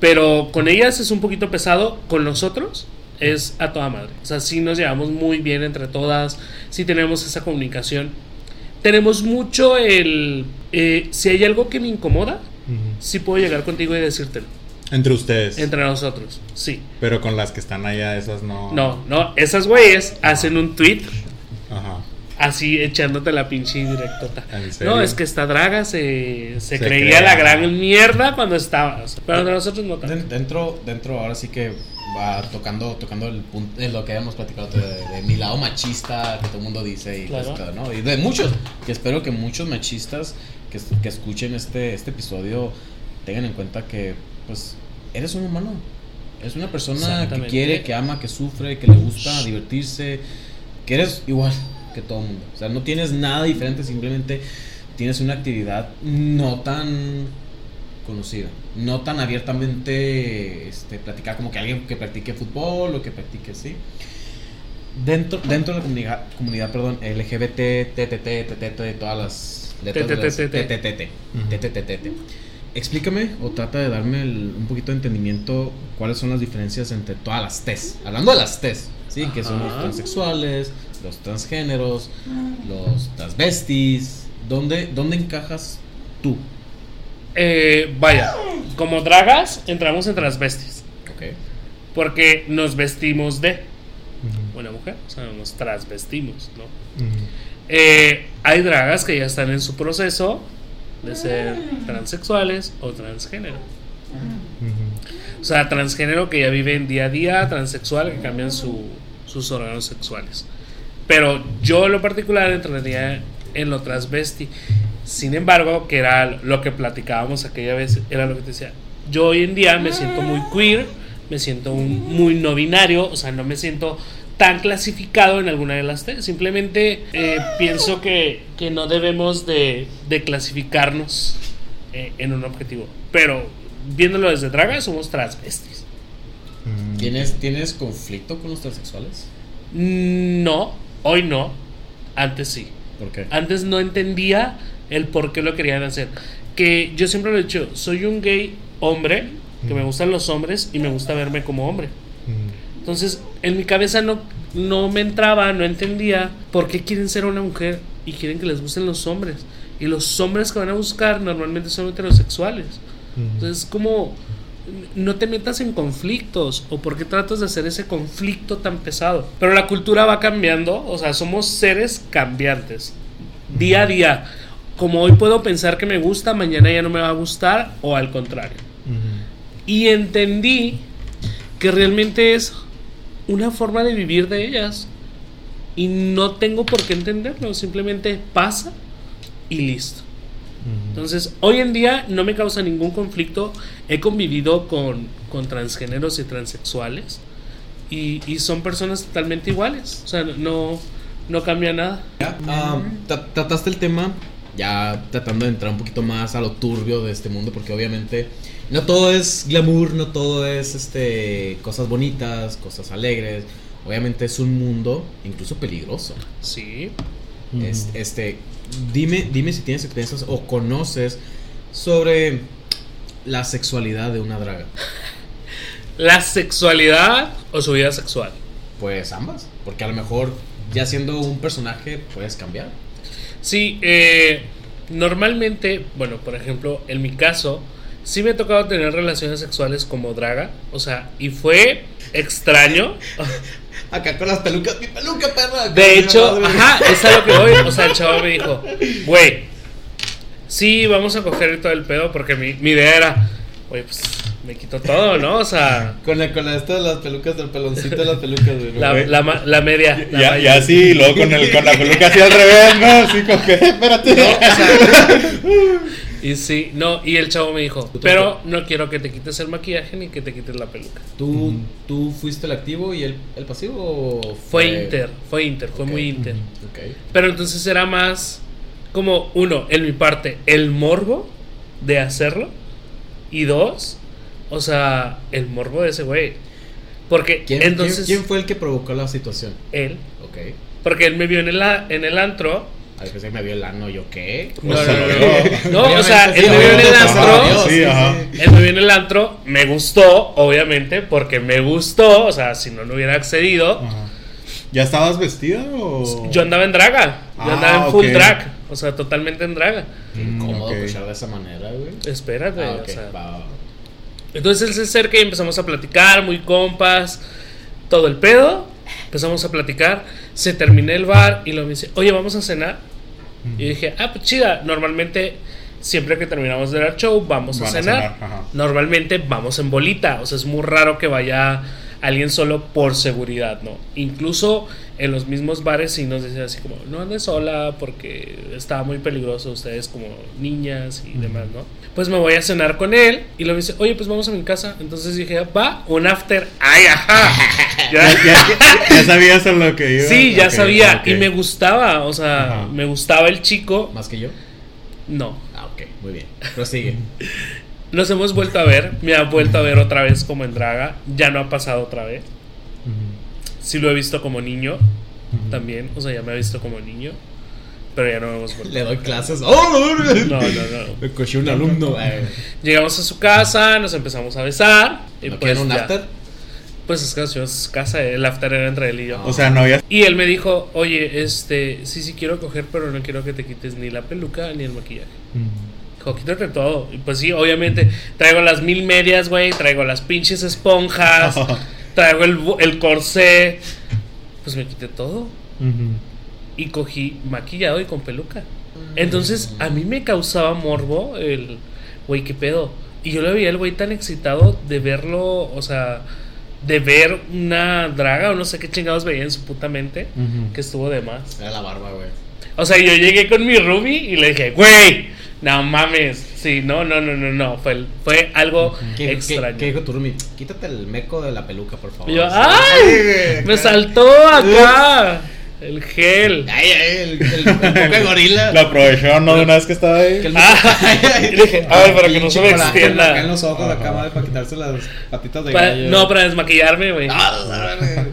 Pero con ellas es un poquito pesado, con nosotros es a toda madre. O sea, sí nos llevamos muy bien entre todas, sí tenemos esa comunicación. Tenemos mucho el... eh, si hay algo que me incomoda, Sí puedo llegar contigo y decírtelo. Entre ustedes. Entre nosotros, sí. Pero con las que están allá, esas no. No, no, esas güeyes hacen un tweet Ajá. así echándote la pinche directota. ¿En serio? No, es que esta draga se, se, Se creía crea. la gran mierda cuando estaba. o sea, pero de nosotros no tanto. Den- Dentro, dentro, ahora sí que va tocando, tocando el punto, de lo que habíamos platicado de, de mi lado machista que todo el mundo dice y, Claro. pues, ¿no? y de muchos, que espero que muchos machistas que, es- que escuchen este, este episodio tengan en cuenta que pues eres un humano, eres una persona que quiere, que ama, que sufre, que le gusta divertirse, que eres igual que todo el mundo, o sea, no tienes nada diferente, simplemente tienes una actividad no tan conocida, no tan abiertamente este, platicar como que alguien que practique fútbol o que practique sí. Dentro, dentro de la comunidad, comunidad perdón, LGBT, TTT, TTT, todas las Explícame o trata de darme el- un poquito de entendimiento cuáles son las diferencias entre todas las T's. Hablando de las T's, ¿sí? Que son los transexuales, los transgéneros, los transvestis. ¿Dónde, ¿Dónde encajas tú? Eh, vaya, como dragas entramos en transvestis. Ok. Porque nos vestimos de una mujer. O sea, nos transvestimos, ¿no? Eh, hay dragas que ya están en su proceso de ser transexuales o transgénero. O sea, transgénero que ya viven día a día, transexual que cambian su- sus órganos sexuales. Pero yo en lo particular entraría en lo transvesti. Sin embargo, que era lo que platicábamos aquella vez, era lo que te decía. Yo hoy en día me siento muy queer, me siento un- muy no binario, o sea, no me siento tan clasificado en alguna de las tres. Simplemente eh, pienso que, que no debemos de, de clasificarnos eh, en un objetivo. Pero viéndolo desde Draga, somos transvestis. Ujú. ¿Tienes, ¿Tienes conflicto con los transexuales? No, hoy no, antes sí. ¿Por qué? Antes no entendía el por qué lo querían hacer. Que yo siempre lo he dicho, soy un gay hombre, que me gustan los hombres y me gusta verme como hombre. Ujú. Entonces, en mi cabeza no, no me entraba, no entendía por qué quieren ser una mujer y quieren que les gusten los hombres. Y los hombres que van a buscar normalmente son heterosexuales. Entonces, como no te metas en conflictos o por qué tratas de hacer ese conflicto tan pesado. Pero la cultura va cambiando, o sea, somos seres cambiantes. Día a día. Como hoy puedo pensar que me gusta, mañana ya no me va a gustar o al contrario. Ujú. Y entendí que realmente es una forma de vivir de ellas. Y no tengo por qué entenderlo, simplemente pasa y listo. Entonces, hoy en día no me causa ningún conflicto. He convivido con, con transgéneros y transexuales. Y, y son personas totalmente iguales. O sea, no, no cambia nada. Tra- trataste el tema, ya tratando de entrar un poquito más a lo turbio de este mundo, porque obviamente no todo es glamour, no todo es este cosas bonitas, cosas alegres. Obviamente es un mundo incluso peligroso. Sí. Es- este, dime, dime si tienes experiencias o conoces sobre la sexualidad de una draga. La sexualidad o su vida sexual. Pues ambas, porque a lo mejor ya siendo un personaje puedes cambiar. Sí, eh, normalmente, bueno, por ejemplo, en mi caso, sí me ha tocado tener relaciones sexuales como draga, o sea, y fue extraño. Acá con las pelucas, mi peluca, perra. De hecho, ajá, es a lo que voy. O sea, el chavo me dijo, güey, sí, vamos a coger todo el pedo porque mi, mi idea era, güey, pues me quito todo, ¿no? O sea, Con la, con la esta de las pelucas, del peloncito de las pelucas, güey. la, la, media. la Ya, ya sí, y luego con, el, con la peluca así al revés, ¿no? Así como que, espérate. No, o sea, y sí, no, y el chavo me dijo, pero no quiero que te quites el maquillaje ni que te quites la peluca. ¿Tú, ¿Tú fuiste el activo y el, el pasivo o Fue inter, fue inter, fue muy inter. Ok. Pero entonces era más como, uno, en mi parte, el morbo de hacerlo. Y dos, o sea, el morbo de ese güey. Porque ¿Quién, entonces quién, quién fue el que provocó la situación? él, Ok. porque él me vio en el, a- en el antro. A veces que me vio el ano, ¿yo qué? No, O sea, no, no, no. No, o sea, él sí, me vio en el antro. Dios, Sí, ajá. Él me vio en el antro, me gustó, obviamente, porque me gustó. O sea, si no, no hubiera accedido. Ajá. ¿Ya estabas vestida o...? Yo andaba en draga. Yo Ah, andaba en full drag. O sea, totalmente en draga. Qué Mm, incómodo ok. escuchar de esa manera, güey. Espérate. Ah, o ok, sea. va, va, va. Entonces él se acerca y empezamos a platicar, muy compas, todo el pedo. Empezamos a platicar, se termina el bar y luego me dice, oye, vamos a cenar. Y dije, ah, pues chida. Normalmente, siempre que terminamos de dar show, vamos a Van a cenar. Normalmente vamos en bolita. O sea, es muy raro que vaya alguien solo por seguridad, ¿no? Incluso en los mismos bares sí nos dicen así como, no andes sola porque está muy peligroso ustedes como niñas y demás, ¿no? Pues me voy a cenar con él y luego me dice, oye, pues vamos a mi casa. Entonces dije, va, un after. ¡Ay, ajá! Ya, Ya- ya, ya sabías a lo que iba. Sí, ya sabía. Y me gustaba, o sea, Ajá. me gustaba el chico. ¿Más que yo? No. Ah, ok, muy bien. Prosigue. Nos hemos vuelto a ver. Me ha vuelto a ver otra vez como en Draga. Ya no ha pasado otra vez. Ujú. Sí lo he visto como niño. También. O sea, ya me ha visto como niño. Pero ya no hemos vuelto. Le doy clases. ¡Oh, no, no! No. Me cogió un alumno. Llegamos a su casa, nos empezamos a besar. Y ¿No pues, un ya. after? Pues es que nos fuimos a su casa. El after era entre él y yo. O sea, no había... Y él me dijo, oye, este, sí, sí quiero coger, pero no quiero que te quites ni la peluca ni el maquillaje. Dijo, quítate todo. Y pues sí, obviamente, traigo las mil medias, güey, traigo las pinches esponjas, traigo el, el corsé. Pues me quité todo. Y cogí maquillado y con peluca. Entonces, a mí me causaba morbo el, güey, qué pedo. Y yo lo veía el güey tan excitado de verlo, o sea, de ver una draga o no sé qué chingados veía en su puta mente, que estuvo de más. Era la barba, güey. O sea, yo llegué con mi Ruby y le dije, güey, no mames. Sí, no, no, no, no, no. Fue, fue algo ¿Qué, qué, extraño. qué dijo tu Rumi? Quítate el meco de la peluca, por favor. Y yo, Sí. ¡ay! Me saltó acá el gel. Ay, ay, el, el, gorila. Lo aprovechó, ¿no? De una vez que estaba ahí. Que Ah, y dije, ay, para que no se me extienda. Acá en los ojos, Ajá. acá, madre, para quitarse las patitas de Pa- gallo. no, para desmaquillarme, güey. Ah,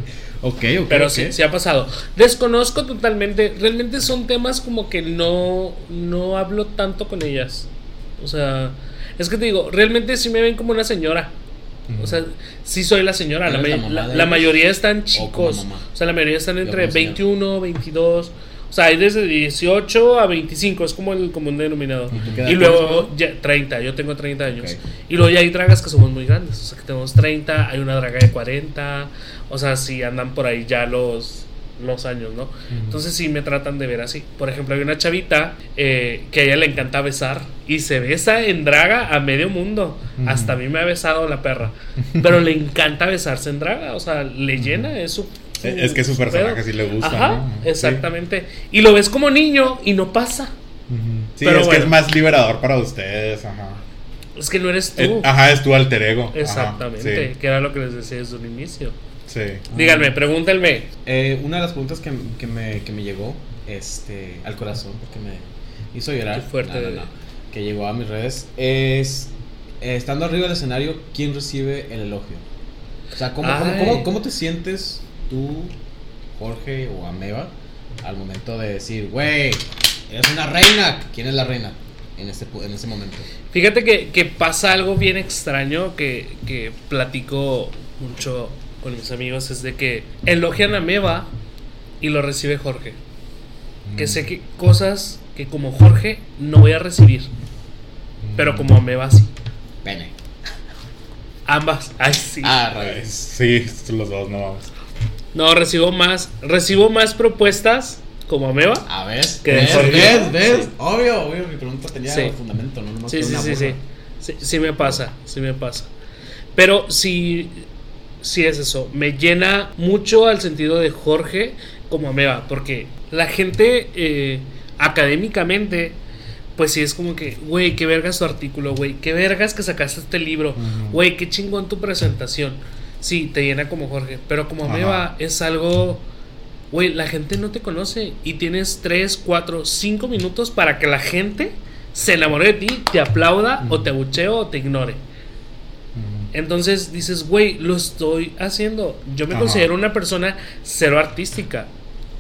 ok, ok. Pero sí, sí ha pasado. Desconozco totalmente. Realmente son temas como que no, no hablo tanto con ellas. O sea, es que te digo, realmente sí me ven como una señora. O sea, sí soy la señora. La, mayoría están chicos. O sea, la mayoría están entre como señora. 21, 22. O sea, hay desde 18 a 25. Es como el común denominador. Y luego ya 30. Yo tengo 30 años. Y luego ya hay dragas que somos muy grandes. O sea, que tenemos 30. Hay una draga de 40. O sea, sí andan por ahí ya los los años, ¿no? Entonces sí me tratan de ver así. Por ejemplo, hay una chavita eh, que a ella le encanta besar y se besa en draga a medio mundo. Hasta a mí me ha besado la perra. Pero le encanta besarse en draga, o sea, le llena, es su... su- Es que su personaje sí le gusta, Ajá, ¿no? Sí. exactamente. Y lo ves como niño y no pasa. Sí, Pero es que es más liberador para ustedes, ajá. Es que no eres tú. Eh, ajá, es tu alter ego. ajá, Exactamente, sí, que era lo que les decía desde un inicio. Sí. Díganme, pregúntenme. Eh, una de las preguntas que, que me, que me llegó este, al corazón, porque me hizo llorar. Qué fuerte, No, no, que llegó a mis redes, es, eh, estando arriba del escenario, ¿quién recibe el elogio? O sea, ¿cómo, cómo, cómo- cómo te sientes tú, Jorge o Ameba, al momento de decir, güey, eres una reina? ¿Quién es la reina en ese, pu- en ese momento? Fíjate que, que pasa algo bien extraño que, que platico mucho con mis amigos, es de que elogian a Meva y lo recibe Jorge. Mm. Que sé que cosas que como Jorge no voy a recibir, pero como Ameba sí. Pene. Ambas. Ay, sí. Ah, Ay. Sí, los dos no vamos. No, recibo más, recibo más propuestas como Ameba. A ver, Que ¿ves? Jorge. ¿Ves? ¿Ves? Sí. Obvio, obvio, mi pregunta tenía Sí. fundamento, no nomás Sí, sí, una sí, sí, sí. Sí me pasa, sí me pasa. Pero sí, sí es eso. Me llena mucho al sentido de Jorge como Ameba. Porque la gente eh, académicamente, pues sí es como que, güey, qué vergas tu artículo, güey, qué vergas que sacaste este libro, güey, qué chingón tu presentación. Sí, te llena como Jorge. Pero como. Ameba es algo... Güey, la gente no te conoce y tienes 3, 4, 5 minutos para que la gente se enamore de ti, te aplauda o te abuchee o te ignore. Entonces dices, güey, lo estoy haciendo. Yo me Ajá. considero una persona cero artística.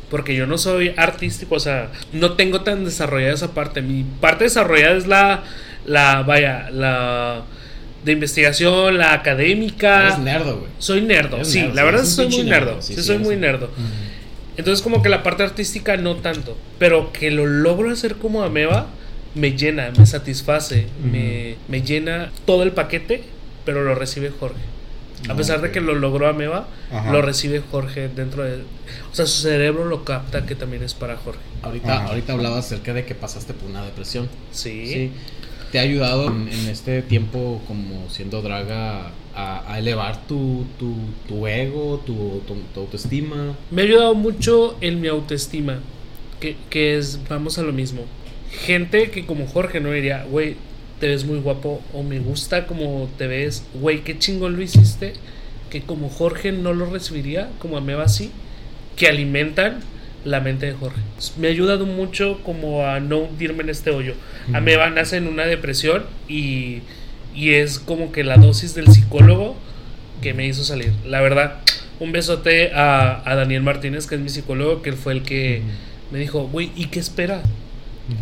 Porque yo no soy artístico, o sea, no tengo tan desarrollada esa parte. Mi parte desarrollada es la, la, vaya, la de investigación, la académica. Eres nerdo, güey. Soy nerdo, Eres sí, nerdo, la verdad eres un soy muy nerdo. nerdo, sí, Sí, sí, soy muy nerdo. Entonces como que la parte artística no tanto, pero que lo logro hacer como Ameba me llena, me satisface, me, me llena todo el paquete, pero lo recibe Jorge. A pesar de que lo logró Ameba, Ajá. lo recibe Jorge dentro de... O sea, su cerebro lo capta que también es para Jorge. Ahorita, Ajá. ahorita hablabas acerca de que pasaste por una depresión. Sí. Sí. ¿Te ha ayudado en, en este tiempo como siendo draga a, a elevar tu, tu, tu ego, tu, tu, tu autoestima? Me ha ayudado mucho en mi autoestima, que, que es, vamos a lo mismo. Gente que como Jorge no diría, güey, te ves muy guapo o me gusta como te ves, güey, qué chingón lo hiciste, que como Jorge no lo recibiría, como Ameba sí, que alimentan la mente de Jorge. Me ha ayudado mucho como a no hundirme en este hoyo. Ujú. Ameba nace en una depresión y, y es como que la dosis del psicólogo que me hizo salir. La verdad, un besote a, a Daniel Martínez, que es mi psicólogo, que él fue el que me dijo, güey, ¿y qué espera?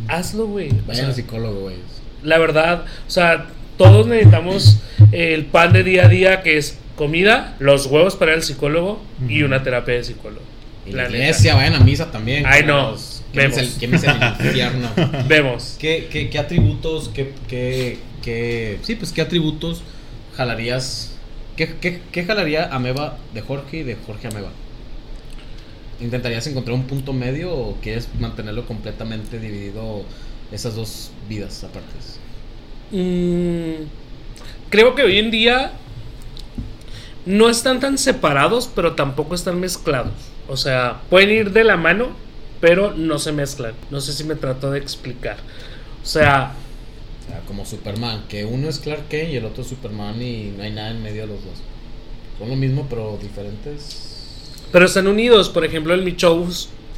Hazlo, güey. O Vaya sea, al psicólogo, güey. La verdad, o sea, todos necesitamos el pan de día a día que es comida, los huevos para el psicólogo y una terapia de psicólogo. Y La iglesia, vayan a misa también. Ay, no. Vemos. el, quémense el infierno. Vemos. ¿Qué, qué, qué atributos, qué, qué, qué- sí, pues qué atributos jalarías, qué, qué, qué jalaría Ameba de Jorge y de Jorge Ameba? ¿Intentarías encontrar un punto medio o quieres mantenerlo completamente dividido esas dos vidas apartes? Mm, creo que hoy en día no están tan separados, pero tampoco están mezclados. O sea, pueden ir de la mano, pero no se mezclan. No sé si me trato de explicar. O sea, O sea, como Superman, que uno es Clark Kent y el otro es Superman y no hay nada en medio de los dos. Son lo mismo pero diferentes. pero están unidos. Por ejemplo, en mi show,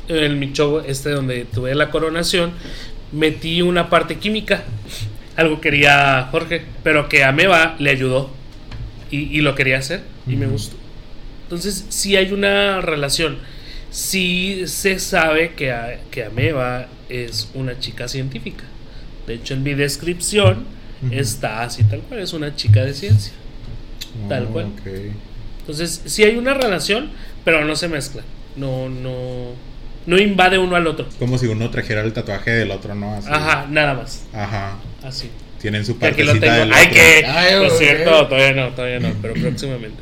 en mi show este donde tuve la coronación, metí una parte química. Algo quería Jorge, pero que a Meva le ayudó. Y, y lo quería hacer y me gustó. Entonces, sí hay una relación. Sí se sabe que, a- que Ameba es una chica científica. De hecho, en mi descripción está así tal cual. Es una chica de ciencia. Tal Oh, cual. ok. Entonces, sí hay una relación, pero no se mezcla. No, no, no invade uno al otro. Como si uno trajera el tatuaje del otro, ¿no? Así. Ajá, nada más. Ajá. Así. Tienen su Que aquí lo partecita tengo. del Ay, otro. que. Ay, Lo güey. cierto, todavía no, todavía no, pero próximamente.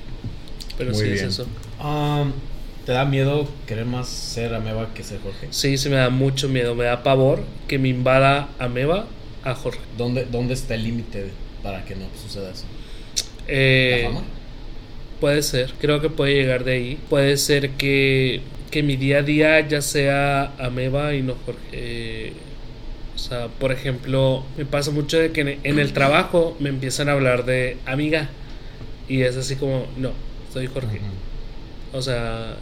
Pero Muy sí bien. es eso. Um, ¿Te da miedo querer más ser Ameba que ser Jorge? Sí, sí me da mucho miedo, me da pavor que me invada Ameba a Jorge. ¿Dónde, dónde está el límite para que no suceda eso? Eh, ¿La fama? Puede ser, creo que puede llegar de ahí. Puede ser que, que mi día a día ya sea Ameba y no Jorge. Eh, o sea, por ejemplo, me pasa mucho de que en, el trabajo me empiezan a hablar de amiga. Y es así como, no, soy Jorge. O sea,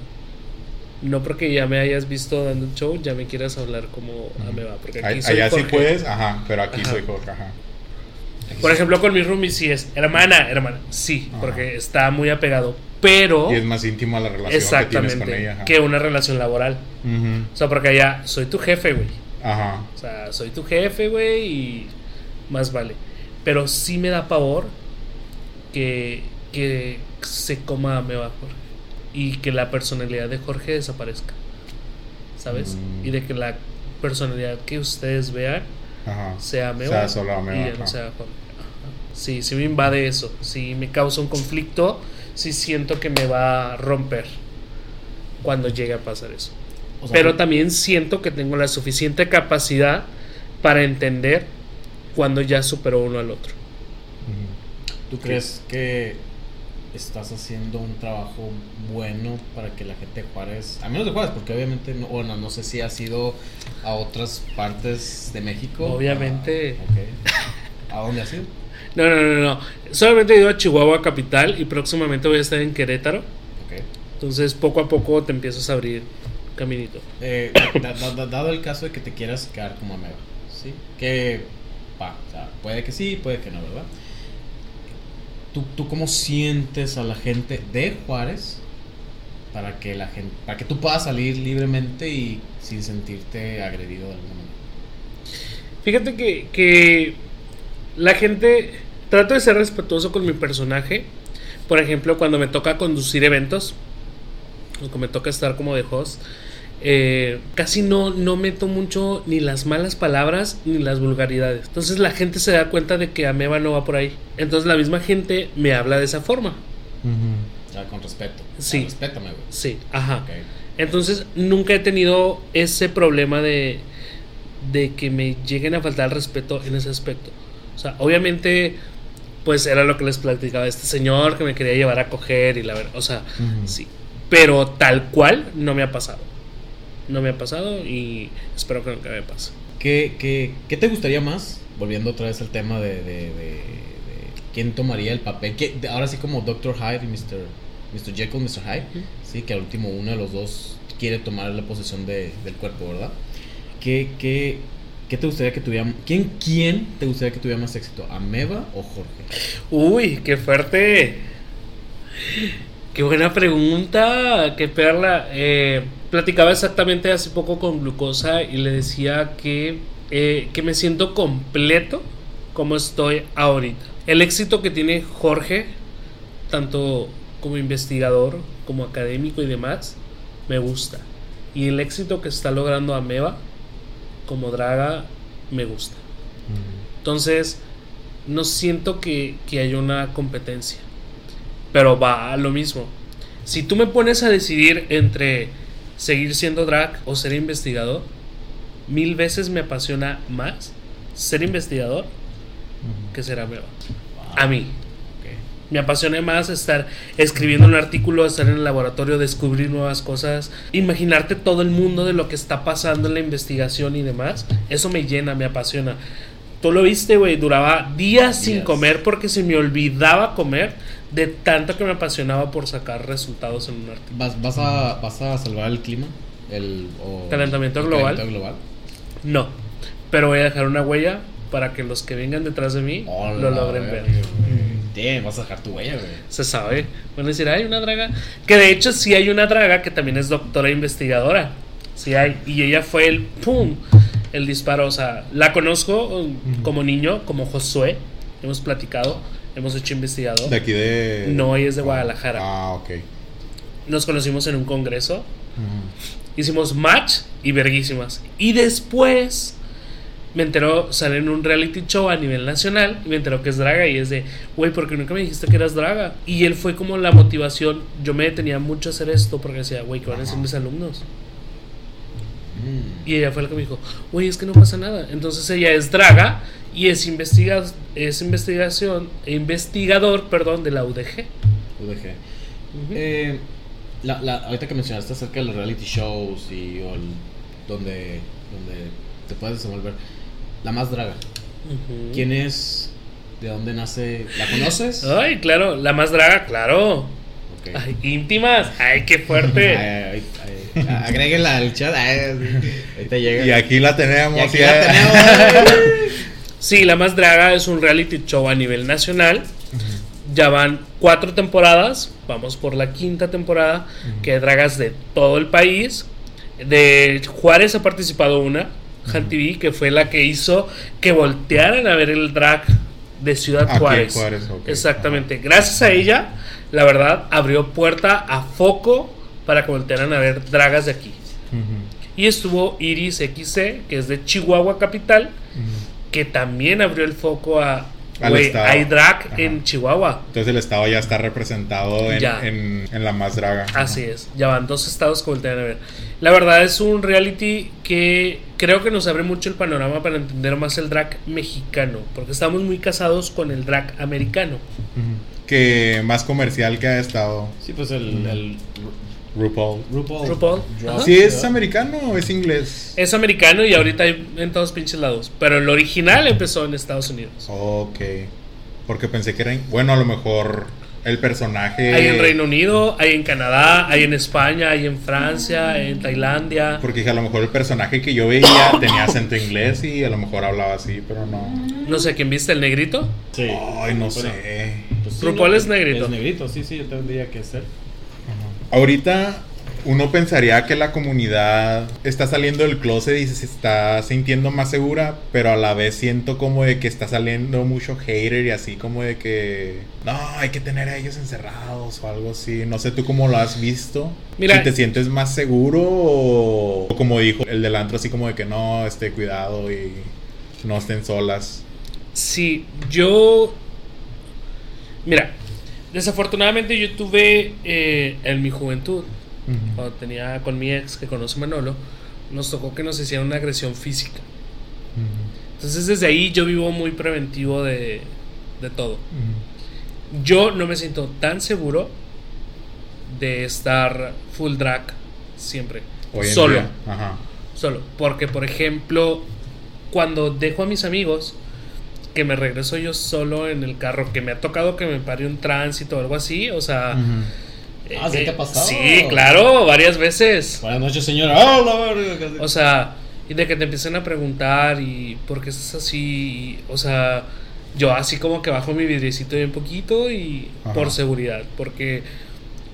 no porque ya me hayas visto dando un show, ya me quieras hablar como Ameba. Porque aquí Ay- soy Allá sí Jorge. puedes, ajá, pero aquí Ajá. soy Jorge, ajá. Por ejemplo, con mi roomie sí es hermana, hermana. Sí, Ajá. porque está muy apegado. Pero. Y es más íntima la relación que tienes con ella. ajá. que una relación laboral. O sea, porque allá soy tu jefe, güey. Ajá. O sea, soy tu jefe, güey, y más vale. Pero sí me da pavor que, que se coma a Meba Jorge. Y que la personalidad de Jorge desaparezca. ¿Sabes? Mm. Y de que la personalidad que ustedes vean Ajá. sea Meba. Sea solo Y ya no sea Jorge. Sí, sí me invade eso. Sí me causa un conflicto. Sí siento que me va a romper. cuando llegue a pasar eso. O sea, Pero también siento que tengo la suficiente capacidad para entender cuando ya superó uno al otro. ¿Tú crees que estás haciendo un trabajo bueno para que la gente de Juárez, a menos de Juárez, porque obviamente, no, bueno, no sé si has ido a otras partes de México? Obviamente. Ah, ok. ¿A dónde has ido? No, no, no, no. Solamente he ido a Chihuahua capital y próximamente voy a estar en Querétaro. Ok. Entonces poco a poco te empiezas a abrir caminito. Eh, da- da- da- dado el caso de que te quieras quedar como ameba, ¿sí? Que, va, o sea, puede que sí, puede que no, ¿verdad? ¿Tú, ¿Tú cómo sientes a la gente de Juárez para que la gente, para que tú puedas salir libremente y sin sentirte agredido de alguna manera? Fíjate que, que la gente trato de ser respetuoso con mi personaje. Por ejemplo, cuando me toca conducir eventos, o que me toca estar como de host, eh, casi no, no meto mucho ni las malas palabras ni las vulgaridades. Entonces la gente se da cuenta de que Ameba no va por ahí. Entonces la misma gente me habla de esa forma. O sea, con respeto. Sí. respétame, güey. Sí, ajá. Entonces nunca he tenido ese problema de, de que me lleguen a faltar el respeto en ese aspecto. O sea, obviamente, pues era lo que les platicaba este señor que me quería llevar a coger y la verdad, o sea, sí. Pero tal cual no me ha pasado. No me ha pasado y espero que nunca me pase. ¿Qué, qué, qué te gustaría más? Volviendo otra vez al tema de, de, de- de quién tomaría el papel. ¿Qué- ahora sí como Dr. Hyde y Mr. Mr. Jekyll, Mr. Hyde. Sí, que al último uno de los dos quiere tomar la posesión de- del cuerpo, ¿verdad? ¿Qué, qué, qué te gustaría que tuviera... ¿Quién, ¿Quién te gustaría que tuviera más éxito? ¿Ameba o Jorge? Uy, qué fuerte. Qué buena pregunta, qué perla. Eh, platicaba exactamente hace poco con Glucosa y le decía que, eh, que me siento completo como estoy ahorita. El éxito que tiene Jorge, tanto como investigador, como académico y demás, me gusta. Y el éxito que está logrando Ameba, como Draga, me gusta. Entonces, no siento que, que haya una competencia. Pero va a lo mismo. Si tú me pones a decidir entre seguir siendo drag o ser investigador, mil veces me apasiona más ser investigador que ser ameba. A mí. Me apasiona más estar escribiendo un artículo, estar en el laboratorio, descubrir nuevas cosas, imaginarte todo el mundo de lo que está pasando en la investigación y demás. Eso me llena, me apasiona. Tú lo viste, güey, duraba días sin Días. comer porque se me olvidaba comer de tanto que me apasionaba por sacar resultados en un artículo. ¿Vas, vas, a, ¿Vas a salvar el clima? El, o- ¿Calentamiento el global? calentamiento global? No, pero voy a dejar una huella para que los que vengan detrás de mí Hola, lo logren ver. Damn, vas a dejar tu huella, güey. Se sabe. Van a decir, hay una draga. Que de hecho sí hay una draga que también es doctora investigadora. Sí hay. Y ella fue el ¡pum! El disparo. O sea, la conozco um, como niño, como Josué. Hemos platicado, hemos hecho investigador. De aquí de. No, ella es de Guadalajara. Ah, ok. Nos conocimos en un congreso. Hicimos match y verguísimas. Y después me enteró, sale en un reality show a nivel nacional y me enteró que es draga y es de, güey, ¿por qué nunca me dijiste que eras draga? Y él fue como la motivación. Yo me detenía mucho a hacer esto porque decía, güey, ¿qué van a decir mis alumnos? Mm. Y ella fue la que me dijo, güey, es que no pasa nada. Entonces ella es draga y es, investiga es investigación, investigador, perdón, de la UDG. UDG. Eh, la, la, ahorita que mencionaste acerca de los reality shows y o el- donde, donde te puedes desenvolver, la más draga. ¿Quién es? ¿De dónde nace? ¿La conoces? Ay, claro, la más draga, claro. Ok. Ay, íntimas, ay, qué fuerte. Ay, ay, ay, agréguenla al chat. Ay, ahorita llega. Y aquí la tenemos. Y aquí ya. la tenemos. Sí, La Más Draga es un reality show a nivel nacional. Ya van cuatro temporadas, vamos por la quinta temporada, que hay dragas de todo el país. De Juárez ha participado una, Han TV, que fue la que hizo que voltearan a ver el drag de Ciudad Aquí Juárez. Juárez, ok. Exactamente. Gracias a ella, la verdad, abrió puerta a foco para que voltearan a ver dragas de aquí. Y estuvo Iris XC, que es de Chihuahua Capital, que también abrió el foco a al Güey, estado. hay drag Ajá. en Chihuahua. Entonces el estado ya está representado en, Ya. en- en la más draga. Así es, ya van dos estados que voltean a ver. La verdad es un reality que creo que nos abre mucho el panorama para entender más el drag mexicano, porque estamos muy casados con el drag americano. Que más comercial que ha estado Sí, pues el, el RuPaul. RuPaul. RuPaul. Ajá. ¿Sí es americano o es inglés? Es americano y ahorita hay en todos pinches lados, pero el original empezó en Estados Unidos. Ok. Porque pensé que era... Bueno, a lo mejor el personaje... Hay en Reino Unido, hay en Canadá, hay en España, hay en Francia, en Tailandia. Porque dije, a lo mejor el personaje que yo veía tenía acento inglés y a lo mejor hablaba así, pero no. No sé quién viste el negrito. Sí. Ay, no Bueno, sé. pues sí, RuPaul no, es negrito. Es negrito, sí, sí, yo tendría que ser. Ahorita uno pensaría que la comunidad está saliendo del closet y se está sintiendo más segura, pero a la vez siento como de que está saliendo mucho hater y así como de que no, hay que tener a ellos encerrados o algo así. No sé tú cómo lo has visto. Mira- si te sientes más seguro o, o como dijo el del antro así como de que no, esté cuidado y no estén solas. Sí, yo. Mira, desafortunadamente yo tuve eh, en mi juventud, Ujú. cuando tenía con mi ex que conoce Manolo, nos tocó que nos hicieran una agresión física. Entonces desde ahí yo vivo muy preventivo de, de todo. Yo no me siento tan seguro de estar full drag siempre. Solo. Ajá. Solo. Porque, por ejemplo, cuando dejo a mis amigos, que me regreso yo solo en el carro, que me ha tocado que me pare un tránsito o algo así, o sea... Ujú. eh, Ah, ¿sí te ha eh, pasado? Sí, claro, varias veces. Buenas noches, señora. ¡Ah. O sea, y de que te empiecen a preguntar y por qué estás así, y, o sea, yo así como que bajo mi vidriecito bien poquito y Ajá. por seguridad, porque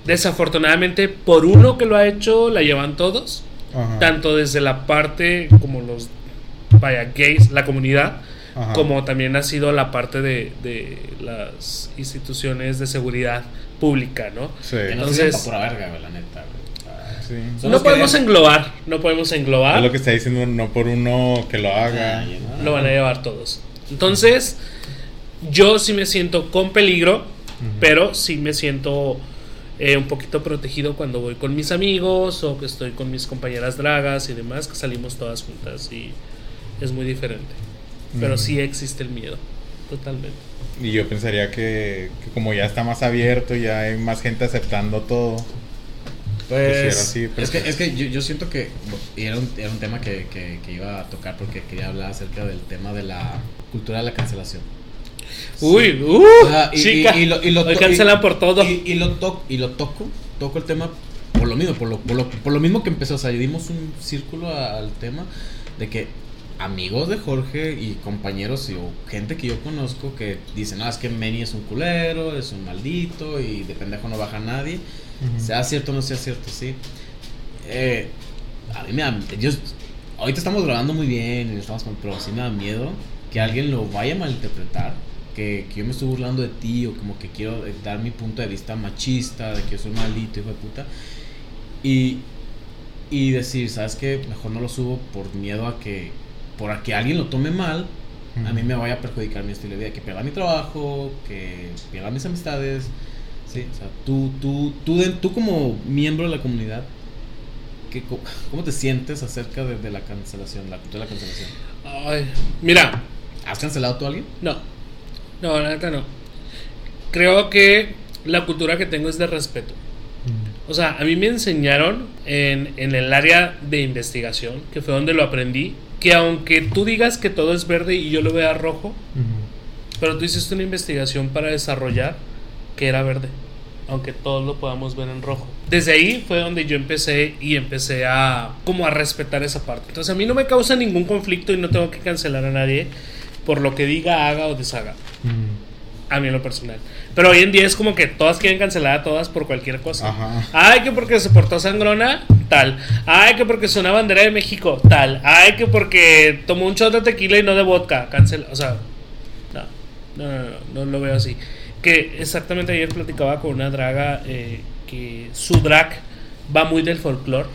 desafortunadamente por uno que lo ha hecho la llevan todos, Ajá. tanto desde la parte como los vaya gays, la comunidad, Ajá. como también ha sido la parte de, de las instituciones de seguridad pública, ¿no? Sí. No entonces- pa' pura verga, la neta. Ah, Sí. No podemos englobar, no podemos englobar. Es lo que está diciendo, no por uno que lo haga. Ah, no. lo van a llevar todos. Entonces, yo sí me siento con peligro, pero sí me siento eh, un poquito protegido cuando voy con mis amigos o que estoy con mis compañeras dragas y demás, que salimos todas juntas y es muy diferente. Pero sí existe el miedo, totalmente. Y yo pensaría que, que como ya está más abierto, ya hay más gente aceptando todo. Pues, Pues sí, era así, pero es que, pues- es que yo, yo siento que y era un, era un tema que, que, que iba a tocar porque quería hablar acerca del tema de la cultura de la cancelación. Uy, uh, O sea, y, chica, y- y lo, y lo hoy to- cancelan por todo. Y, y lo to- y lo toco, toco el tema por lo mismo, por lo, por lo, por lo mismo que empezó. O sea, dimos un círculo al tema de que amigos de Jorge y compañeros y, o gente que yo conozco que dicen, no, es que Manny es un culero, es un maldito y de pendejo no baja nadie. Ujú. Sea cierto o no sea cierto, sí. Eh, a mí me da. Yo, ahorita estamos grabando muy bien, y estamos, con- pero sí me da miedo que alguien lo vaya a malinterpretar. Que, que yo me estoy burlando de ti, o como que quiero eh, dar mi punto de vista machista, de que yo soy maldito, hijo de puta. Y, y decir, ¿sabes qué? Mejor no lo subo por miedo a que. Por que alguien lo tome mal, a mí me vaya a perjudicar mi estilo de vida, que pierda mi trabajo, que pierda mis amistades. Sí, o sea, tú, tú, tú, de- tú como miembro de la comunidad, ¿qué, ¿cómo te sientes acerca de, de la cancelación, la cultura de la cancelación? Ay, mira, ¿Has cancelado tú a alguien? No, no, la neta no. Creo que la cultura que tengo es de respeto. O sea, a mí me enseñaron en, en el área de investigación, que fue donde lo aprendí, que aunque tú digas que todo es verde y yo lo vea rojo, pero tú hiciste una investigación para desarrollar que era verde, aunque todos lo podamos ver en rojo. Desde ahí fue donde yo empecé y empecé a como a respetar esa parte. Entonces a mí no me causa ningún conflicto y no tengo que cancelar a nadie por lo que diga, haga o deshaga. A mí en lo personal. Pero hoy en día es como que todas quieren cancelar a todas por cualquier cosa. Ajá. Ay, que porque se portó sangrona, tal. Ay, que porque una bandera de México, tal. Ay, que porque tomó un shot de tequila y no de vodka, cancela. O sea, no, no, no, no, no lo veo así. Que exactamente ayer platicaba con una draga eh, que su drag va muy del folclore.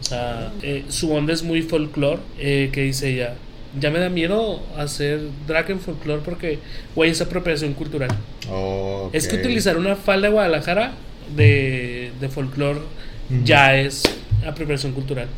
O sea, eh, su onda es muy folclore. eh, que dice ella, ya me da miedo hacer drag en folclore porque, güey, es apropiación cultural. Oh, Es que utilizar una falda de Guadalajara de, de folclore ya es apropiación cultural.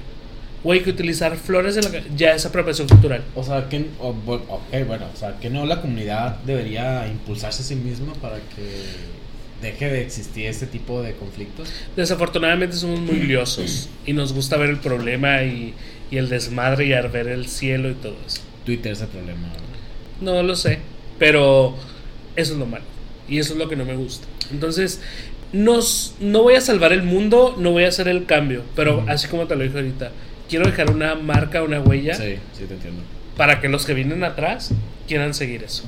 Güey, que utilizar flores de la ya es apropiación cultural. O sea, que, bueno, o sea, que no la comunidad debería impulsarse a sí misma para que deje de existir este tipo de conflictos. Desafortunadamente somos muy liosos y nos gusta ver el problema y, y el desmadre y ver el cielo y todo eso. Twitter es el problema. ¿no? No lo sé, pero eso es lo malo y eso es lo que no me gusta. Entonces, nos, no voy a salvar el mundo, no voy a hacer el cambio, pero así como te lo dije ahorita, quiero dejar una marca, una huella Sí, sí, te entiendo. para que los que vienen atrás quieran seguir eso.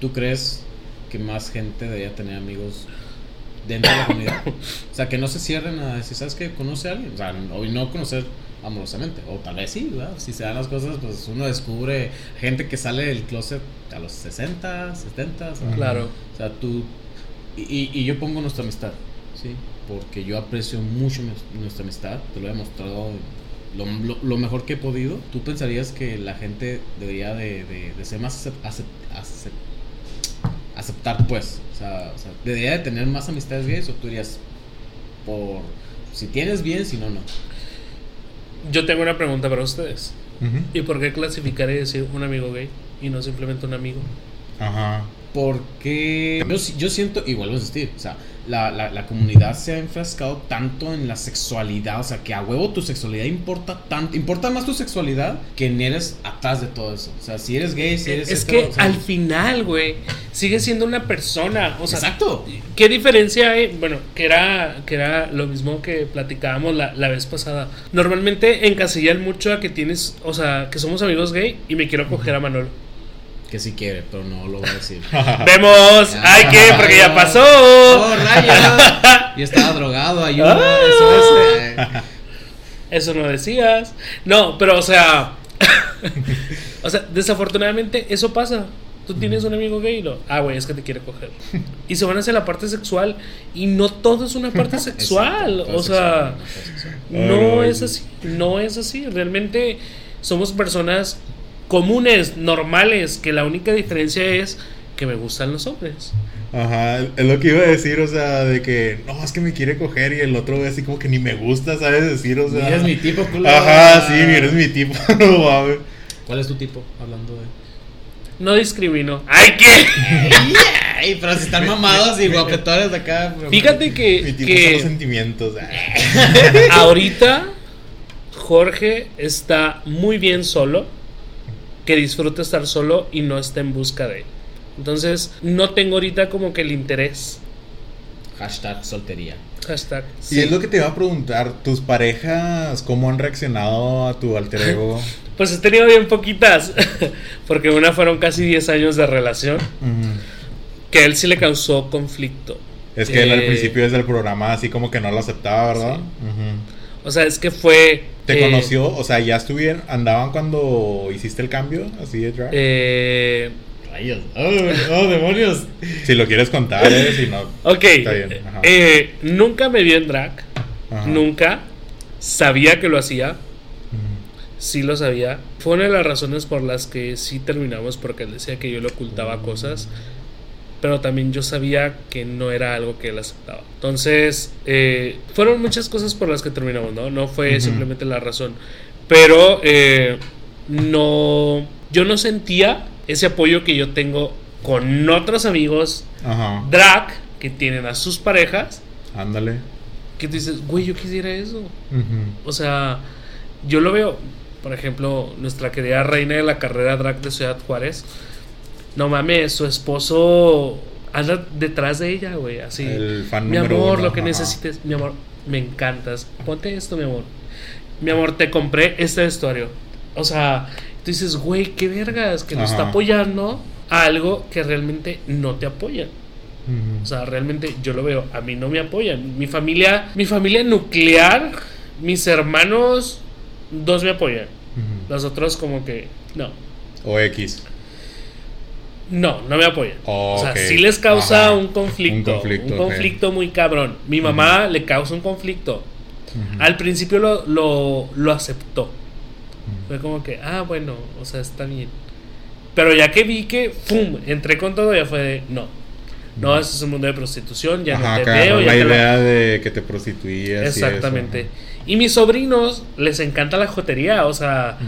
¿Tú crees que más gente debería tener amigos dentro de la comunidad? O sea, que no se cierren a decir, ¿sabes qué? ¿Conoce a alguien? O sea, o no conocer amorosamente. O tal vez sí, ¿verdad? Si se dan las cosas, pues uno descubre gente que sale del closet a los 60, 70. o sea, Claro. O sea, tú... Y, yo pongo nuestra amistad, ¿sí? Porque yo aprecio mucho nuestra amistad, te lo he demostrado lo, lo- lo mejor que he podido. ¿Tú pensarías que la gente debería de, de- de ser más acep- acep- acep- aceptar, pues? O sea, o sea, ¿debería de tener más amistades gays o tú dirías por... Si tienes bien, si no, no? Yo tengo una pregunta para ustedes. ¿Y por qué clasificar y decir un amigo gay y no simplemente un amigo? Ajá. Porque yo, yo siento, y vuelvo a insistir, o sea, la, la, la comunidad se ha enfrascado tanto en la sexualidad, o sea, que a huevo tu sexualidad importa tanto, importa más tu sexualidad que en eres atrás de todo eso. O sea, si eres gay, si eres... es hetero, que o sea, al final, güey, sigue siendo una persona. O sea, Exacto. ¿Qué diferencia hay? Bueno, que era, que era lo mismo que platicábamos la, la vez pasada. Normalmente encasillan mucho a que tienes, o sea, que somos amigos gay y me quiero coger a Manolo. Que si quiere, pero no lo voy a decir. ¡Vemos! ¡Ay, qué! Porque ya pasó. ¡Oh, raya! Yo estaba drogado, ayuda. Ah. Eso es... eh, Eso no decías. No, pero o sea. o sea, desafortunadamente eso pasa. Tú tienes un amigo gay y lo. Ah, güey, es que te quiere coger. Y se van hacia la parte sexual. Y no todo es una parte sexual. exacto, o sea, sexual, no, sexual. es así. No es así. Realmente somos personas comunes, normales. Que la única diferencia es que me gustan los hombres. Ajá, es lo que iba a decir, o sea, de que no, es que me quiere coger y el otro así como que ni me gusta, ¿sabes? Decir, o sea. eres mi tipo, culo. Ajá, sí, eres mi tipo, no mames. ¿Cuál es tu tipo? Hablando de... No discrimino. ¡Ay, qué! Ay, pero si están mamados y guapetones acá. pero- Fíjate que. Mi tipo que- son los sentimientos. ah. Ahorita Jorge está muy bien solo, que disfruta estar solo y no está en busca de. Entonces, no tengo ahorita como que el interés. Hashtag soltería. Hashtag. Y es lo que te iba a preguntar, ¿tus parejas cómo han reaccionado a tu alter ego? Pues he tenido bien poquitas, porque una fueron casi 10 años de relación, que a él sí le causó conflicto. Es que él al Eh, principio desde el programa así como que no lo aceptaba, ¿verdad? Sí. O sea, es que fue... ¿Te eh, conoció? O sea, ya estuvieron, andaban cuando hiciste el cambio, así de drag. eh, Rayos. Oh, oh, demonios. Si lo quieres contar, eh, si no. ok. Está bien, ajá. eh, nunca me vio en drag. Ajá. Nunca. Sabía que lo hacía. Sí lo sabía. Fue una de las razones por las que sí terminamos porque él decía que yo le ocultaba cosas. Pero también yo sabía que no era algo que él aceptaba. Entonces, eh, fueron muchas cosas por las que terminamos, ¿no? No fue simplemente la razón. Pero eh, no. Yo no sentía ese apoyo que yo tengo con otros amigos Ajá. drag que tienen a sus parejas. Ándale. Que tú dices, güey, yo quisiera eso. O sea, yo lo veo, por ejemplo, nuestra querida reina de la carrera drag de Ciudad Juárez. No mames, su esposo anda detrás de ella, güey, así. El fan mi amor, uno, lo que ajá. necesites, mi amor, me encantas. Ponte esto, mi amor. Mi amor, te compré este vestuario. O sea, tú dices, güey, qué vergas, que nos está apoyando a algo que realmente no te apoya. O sea, realmente yo lo veo, a mí no me apoyan. Mi familia, mi familia nuclear, mis hermanos, dos me apoyan. Ujú. Los otros como que no. O X. No, no me apoyan. Oh, o sea, ok. sí les causa Ajá. un conflicto. Un conflicto, un ok. conflicto muy cabrón. Mi mamá le causa un conflicto. Al principio lo, lo, lo aceptó. Fue como que, ah, bueno, o sea, está bien. Pero ya que vi que, ¡pum! Entré con todo, ya fue de, no. No, eso es un mundo de prostitución, ya Ajá, no te veo. ya la te la- idea de que te prostituías. y Exactamente. eso. Y mis sobrinos les encanta la jotería, o sea,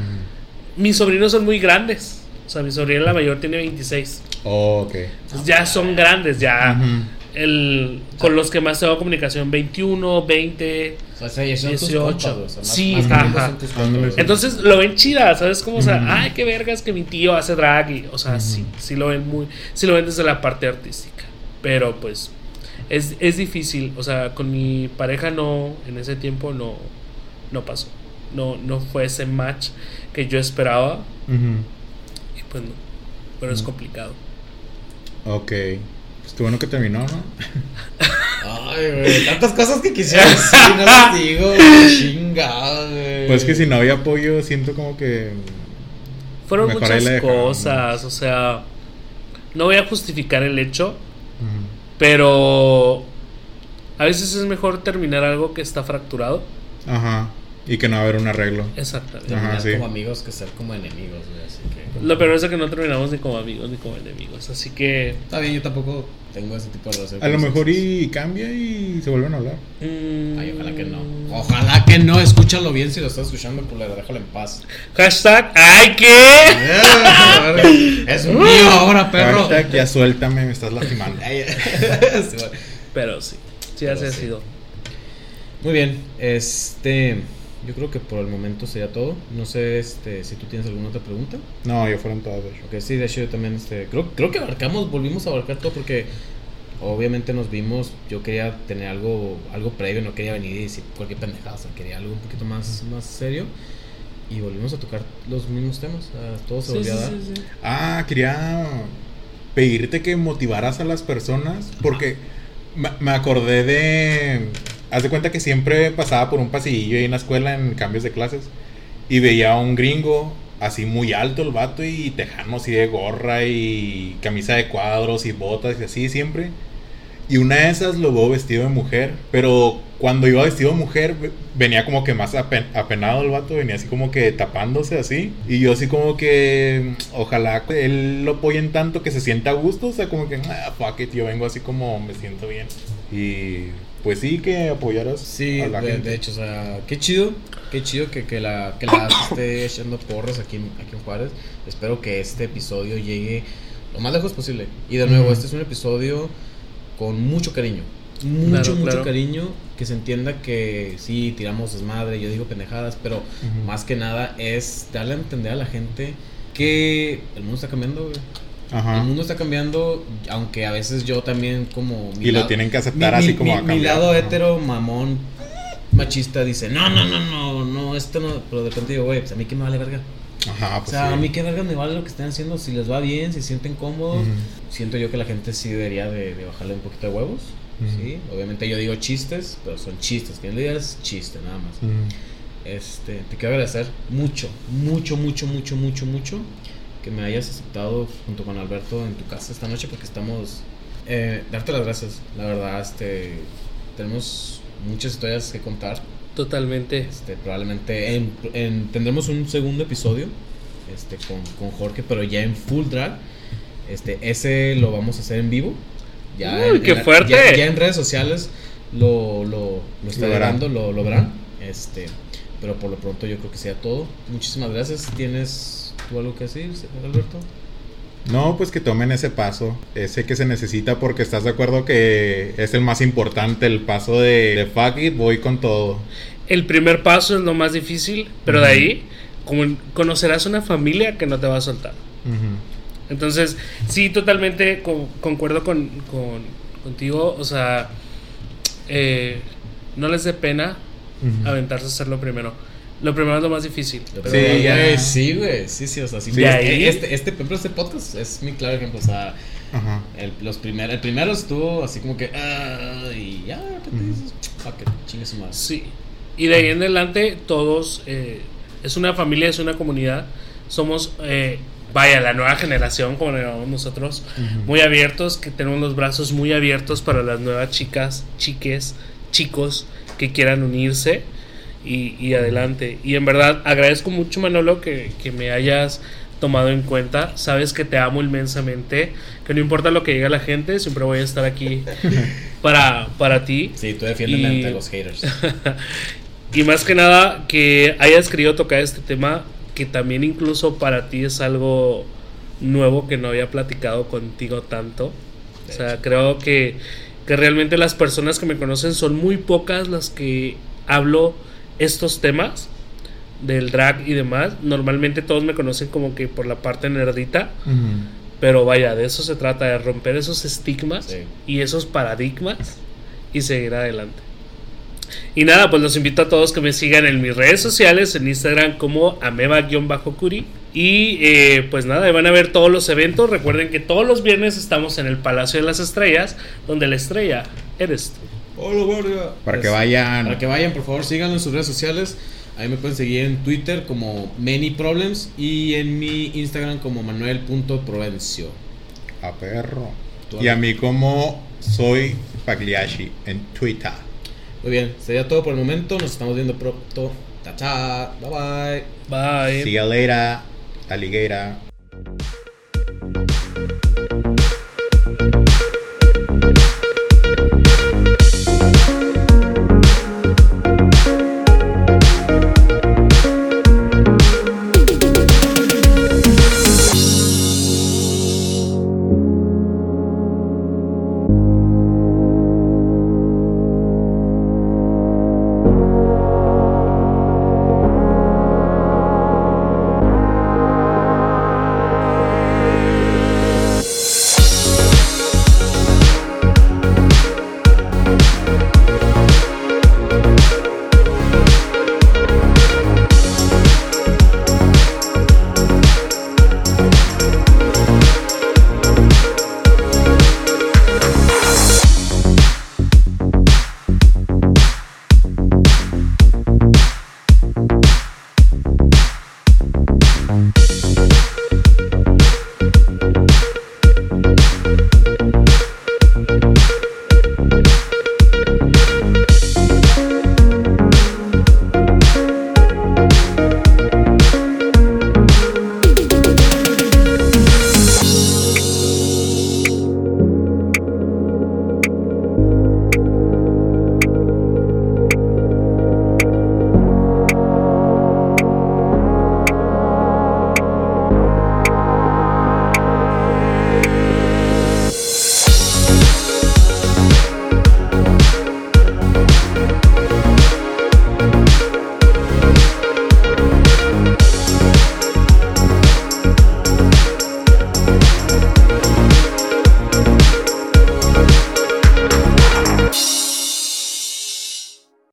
mis sobrinos son muy grandes. O sea, mi sobrina la mayor tiene 26. Oh, ok. Entonces, ya son grandes, ya. El, con los que más tengo comunicación, 21, 20. O sea, sí, son tus 18. compas, o sea, más- Sí, más ajá. Entonces lo ven chida, ¿sabes? Como, o sea, ay, qué vergas que mi tío hace drag. Y, o sea, sí, sí lo ven muy. Sí lo ven desde la parte artística. Pero pues. Es, es difícil. O sea, con mi pareja no. En ese tiempo no. No pasó. No, no fue ese match que yo esperaba. Y pues no. Pero es complicado. Ok. Pues qué bueno que terminó, ¿no? Ay, güey, tantas cosas que quisiera decir, no las digo, güey, chingada, güey. Pues que si no había apoyo, siento como que. Fueron Mejor muchas cosas. O sea. No voy a justificar el hecho. Pero. A veces es mejor terminar algo que está fracturado. Ajá. Y que no va a haber un arreglo. Exactamente. Terminar Ajá, sí. como amigos que ser como enemigos, güey, así que... Lo peor es que no terminamos ni como amigos ni como enemigos. Así que. Está bien, yo tampoco tengo ese tipo de relación. A lo mejor y cambia y se vuelven a hablar. mm, Ay, ojalá que no. Ojalá que no, escúchalo bien si lo estás escuchando, culero, déjalo en paz. Hashtag. ¡Ay, qué! es mío ahora, perro. Hashtag, ya suéltame, me estás lastimando. Sí. Pero sí. Sí, así Pero ha sí. sido. Muy bien, este. Yo creo que por el momento sería todo. No sé este, si tú tienes alguna otra pregunta. No, ya fueron todas, de hecho. Ok, sí, de hecho yo también este, creo, creo que abarcamos, volvimos a abarcar todo porque obviamente nos vimos, yo quería tener algo, algo previo, no quería venir y decir cualquier pendejada, o sea, quería algo un poquito más, más serio y volvimos a tocar los mismos temas, o sea, todo se Sí, volvió sí, a dar. sí, sí. Ah, quería pedirte que motivaras a las personas porque me me acordé de... Haz de cuenta que siempre pasaba por un pasillillo ahí en la escuela en cambios de clases y veía a un gringo así muy alto el vato y tejano así de gorra y camisa de cuadros y botas y así siempre. Y una de esas lo veo vestido de mujer, pero cuando iba vestido de mujer ve- venía como que más apen- apenado el vato, venía así como que tapándose así. Y yo así como que mm, ojalá él lo apoyen tanto que se sienta a gusto, o sea, como que, ah, fuck it, yo vengo así como me siento bien. Y pues sí, que apoyaras Sí, a la de, gente. de hecho, o sea, qué chido, qué chido que, que la, que la esté echando porras aquí, en- aquí en Juárez. Espero que este episodio llegue lo más lejos posible. Y de nuevo, este es un episodio con mucho cariño. Mucho, Claro, mucho claro. cariño. Que se entienda que sí, tiramos desmadre, yo digo pendejadas, pero más que nada es darle a entender a la gente que el mundo está cambiando, güey. Ajá. El mundo está cambiando, aunque a veces yo también como... mi Y lo tienen que aceptar mi, así mi- como mi- a mi cambiar, lado hetero, mamón, machista dice, no, no, no, no, no, esto no, pero de repente digo, güey, pues a mí que me vale verga. Ajá, O pues sea, sí. a mí qué verga me vale lo que estén haciendo, si les va bien, si se sienten cómodos. Siento yo que la gente sí debería de, de bajarle un poquito de huevos. Sí, obviamente yo digo chistes, pero son chistes. Que le digas chiste, nada más. Este, te quiero agradecer mucho, mucho, mucho, mucho, mucho, mucho que me hayas aceptado junto con Alberto en tu casa esta noche porque estamos... Eh, darte las gracias, la verdad, este, tenemos muchas historias que contar. Totalmente. Este, probablemente en- en- tendremos un segundo episodio este, con, con Jorge, pero ya en full drag. Este, ese lo vamos a hacer en vivo. Ya Uy, en- qué en la- fuerte. Ya, ya en redes sociales lo, lo, lo verán. grabando, lo, lo verán. Este, pero por lo pronto yo creo que sea todo. Muchísimas gracias. ¿Tienes tú algo que decir, Alberto? No, pues que tomen ese paso, ese que se necesita porque estás de acuerdo que es el más importante, el paso de, de fuck it, voy con todo. El primer paso es lo más difícil, pero de ahí como conocerás una familia que no te va a soltar. Entonces, sí, totalmente co- concuerdo con, con- contigo. O sea, eh, no les dé pena aventarse a hacerlo primero. Lo primero es lo más difícil. Sí, ya. sí, güey. Sí, sí, o sea, sí. Este, este, por ejemplo, este podcast es mi claro ejemplo. O sea, Ajá. El, los primer, el primero estuvo así como que. "Ah", y ya, repente Ujú. dices, fuck it, chingue su madre. Sí. Y de ahí en adelante, todos. eh, es una familia, es una comunidad. Somos. eh, vaya, la nueva generación, como le llamamos nosotros. Muy abiertos, que tenemos los brazos muy abiertos para las nuevas chicas, chiques, chicos que quieran unirse. Y, y adelante. Y en verdad agradezco mucho Manolo que, que me hayas tomado en cuenta. Sabes que te amo inmensamente, que no importa lo que diga la gente, siempre voy a estar aquí para, para ti. Sí, tú defiéndeme Y- ante los haters. Y más que nada que hayas querido tocar este tema que también incluso para ti es algo nuevo que no había platicado contigo tanto. O sea, creo que, que realmente las personas que me conocen son muy pocas las que hablo estos temas del drag y demás. Normalmente todos me conocen como que por la parte nerdita. Pero vaya, de eso se trata, de romper esos estigmas Sí. y esos paradigmas y seguir adelante. Y nada, pues los invito a todos que me sigan en mis redes sociales, en Instagram como ameba-curi. Y eh, pues nada, ahí van a ver todos los eventos. Recuerden que todos los viernes estamos en el Palacio de las Estrellas, donde la estrella eres tú. Hola, guardia. Para que vayan. Para que vayan, por favor, síganlo en sus redes sociales. Ahí me pueden seguir en Twitter como Many Problems y en mi Instagram como manuel.provencio. A perro. Y a mí como soy Pagliacci en Twitter. Muy bien, sería todo por el momento. Nos estamos viendo pronto. Chao, chao. Bye bye. Bye. See you later, alligator.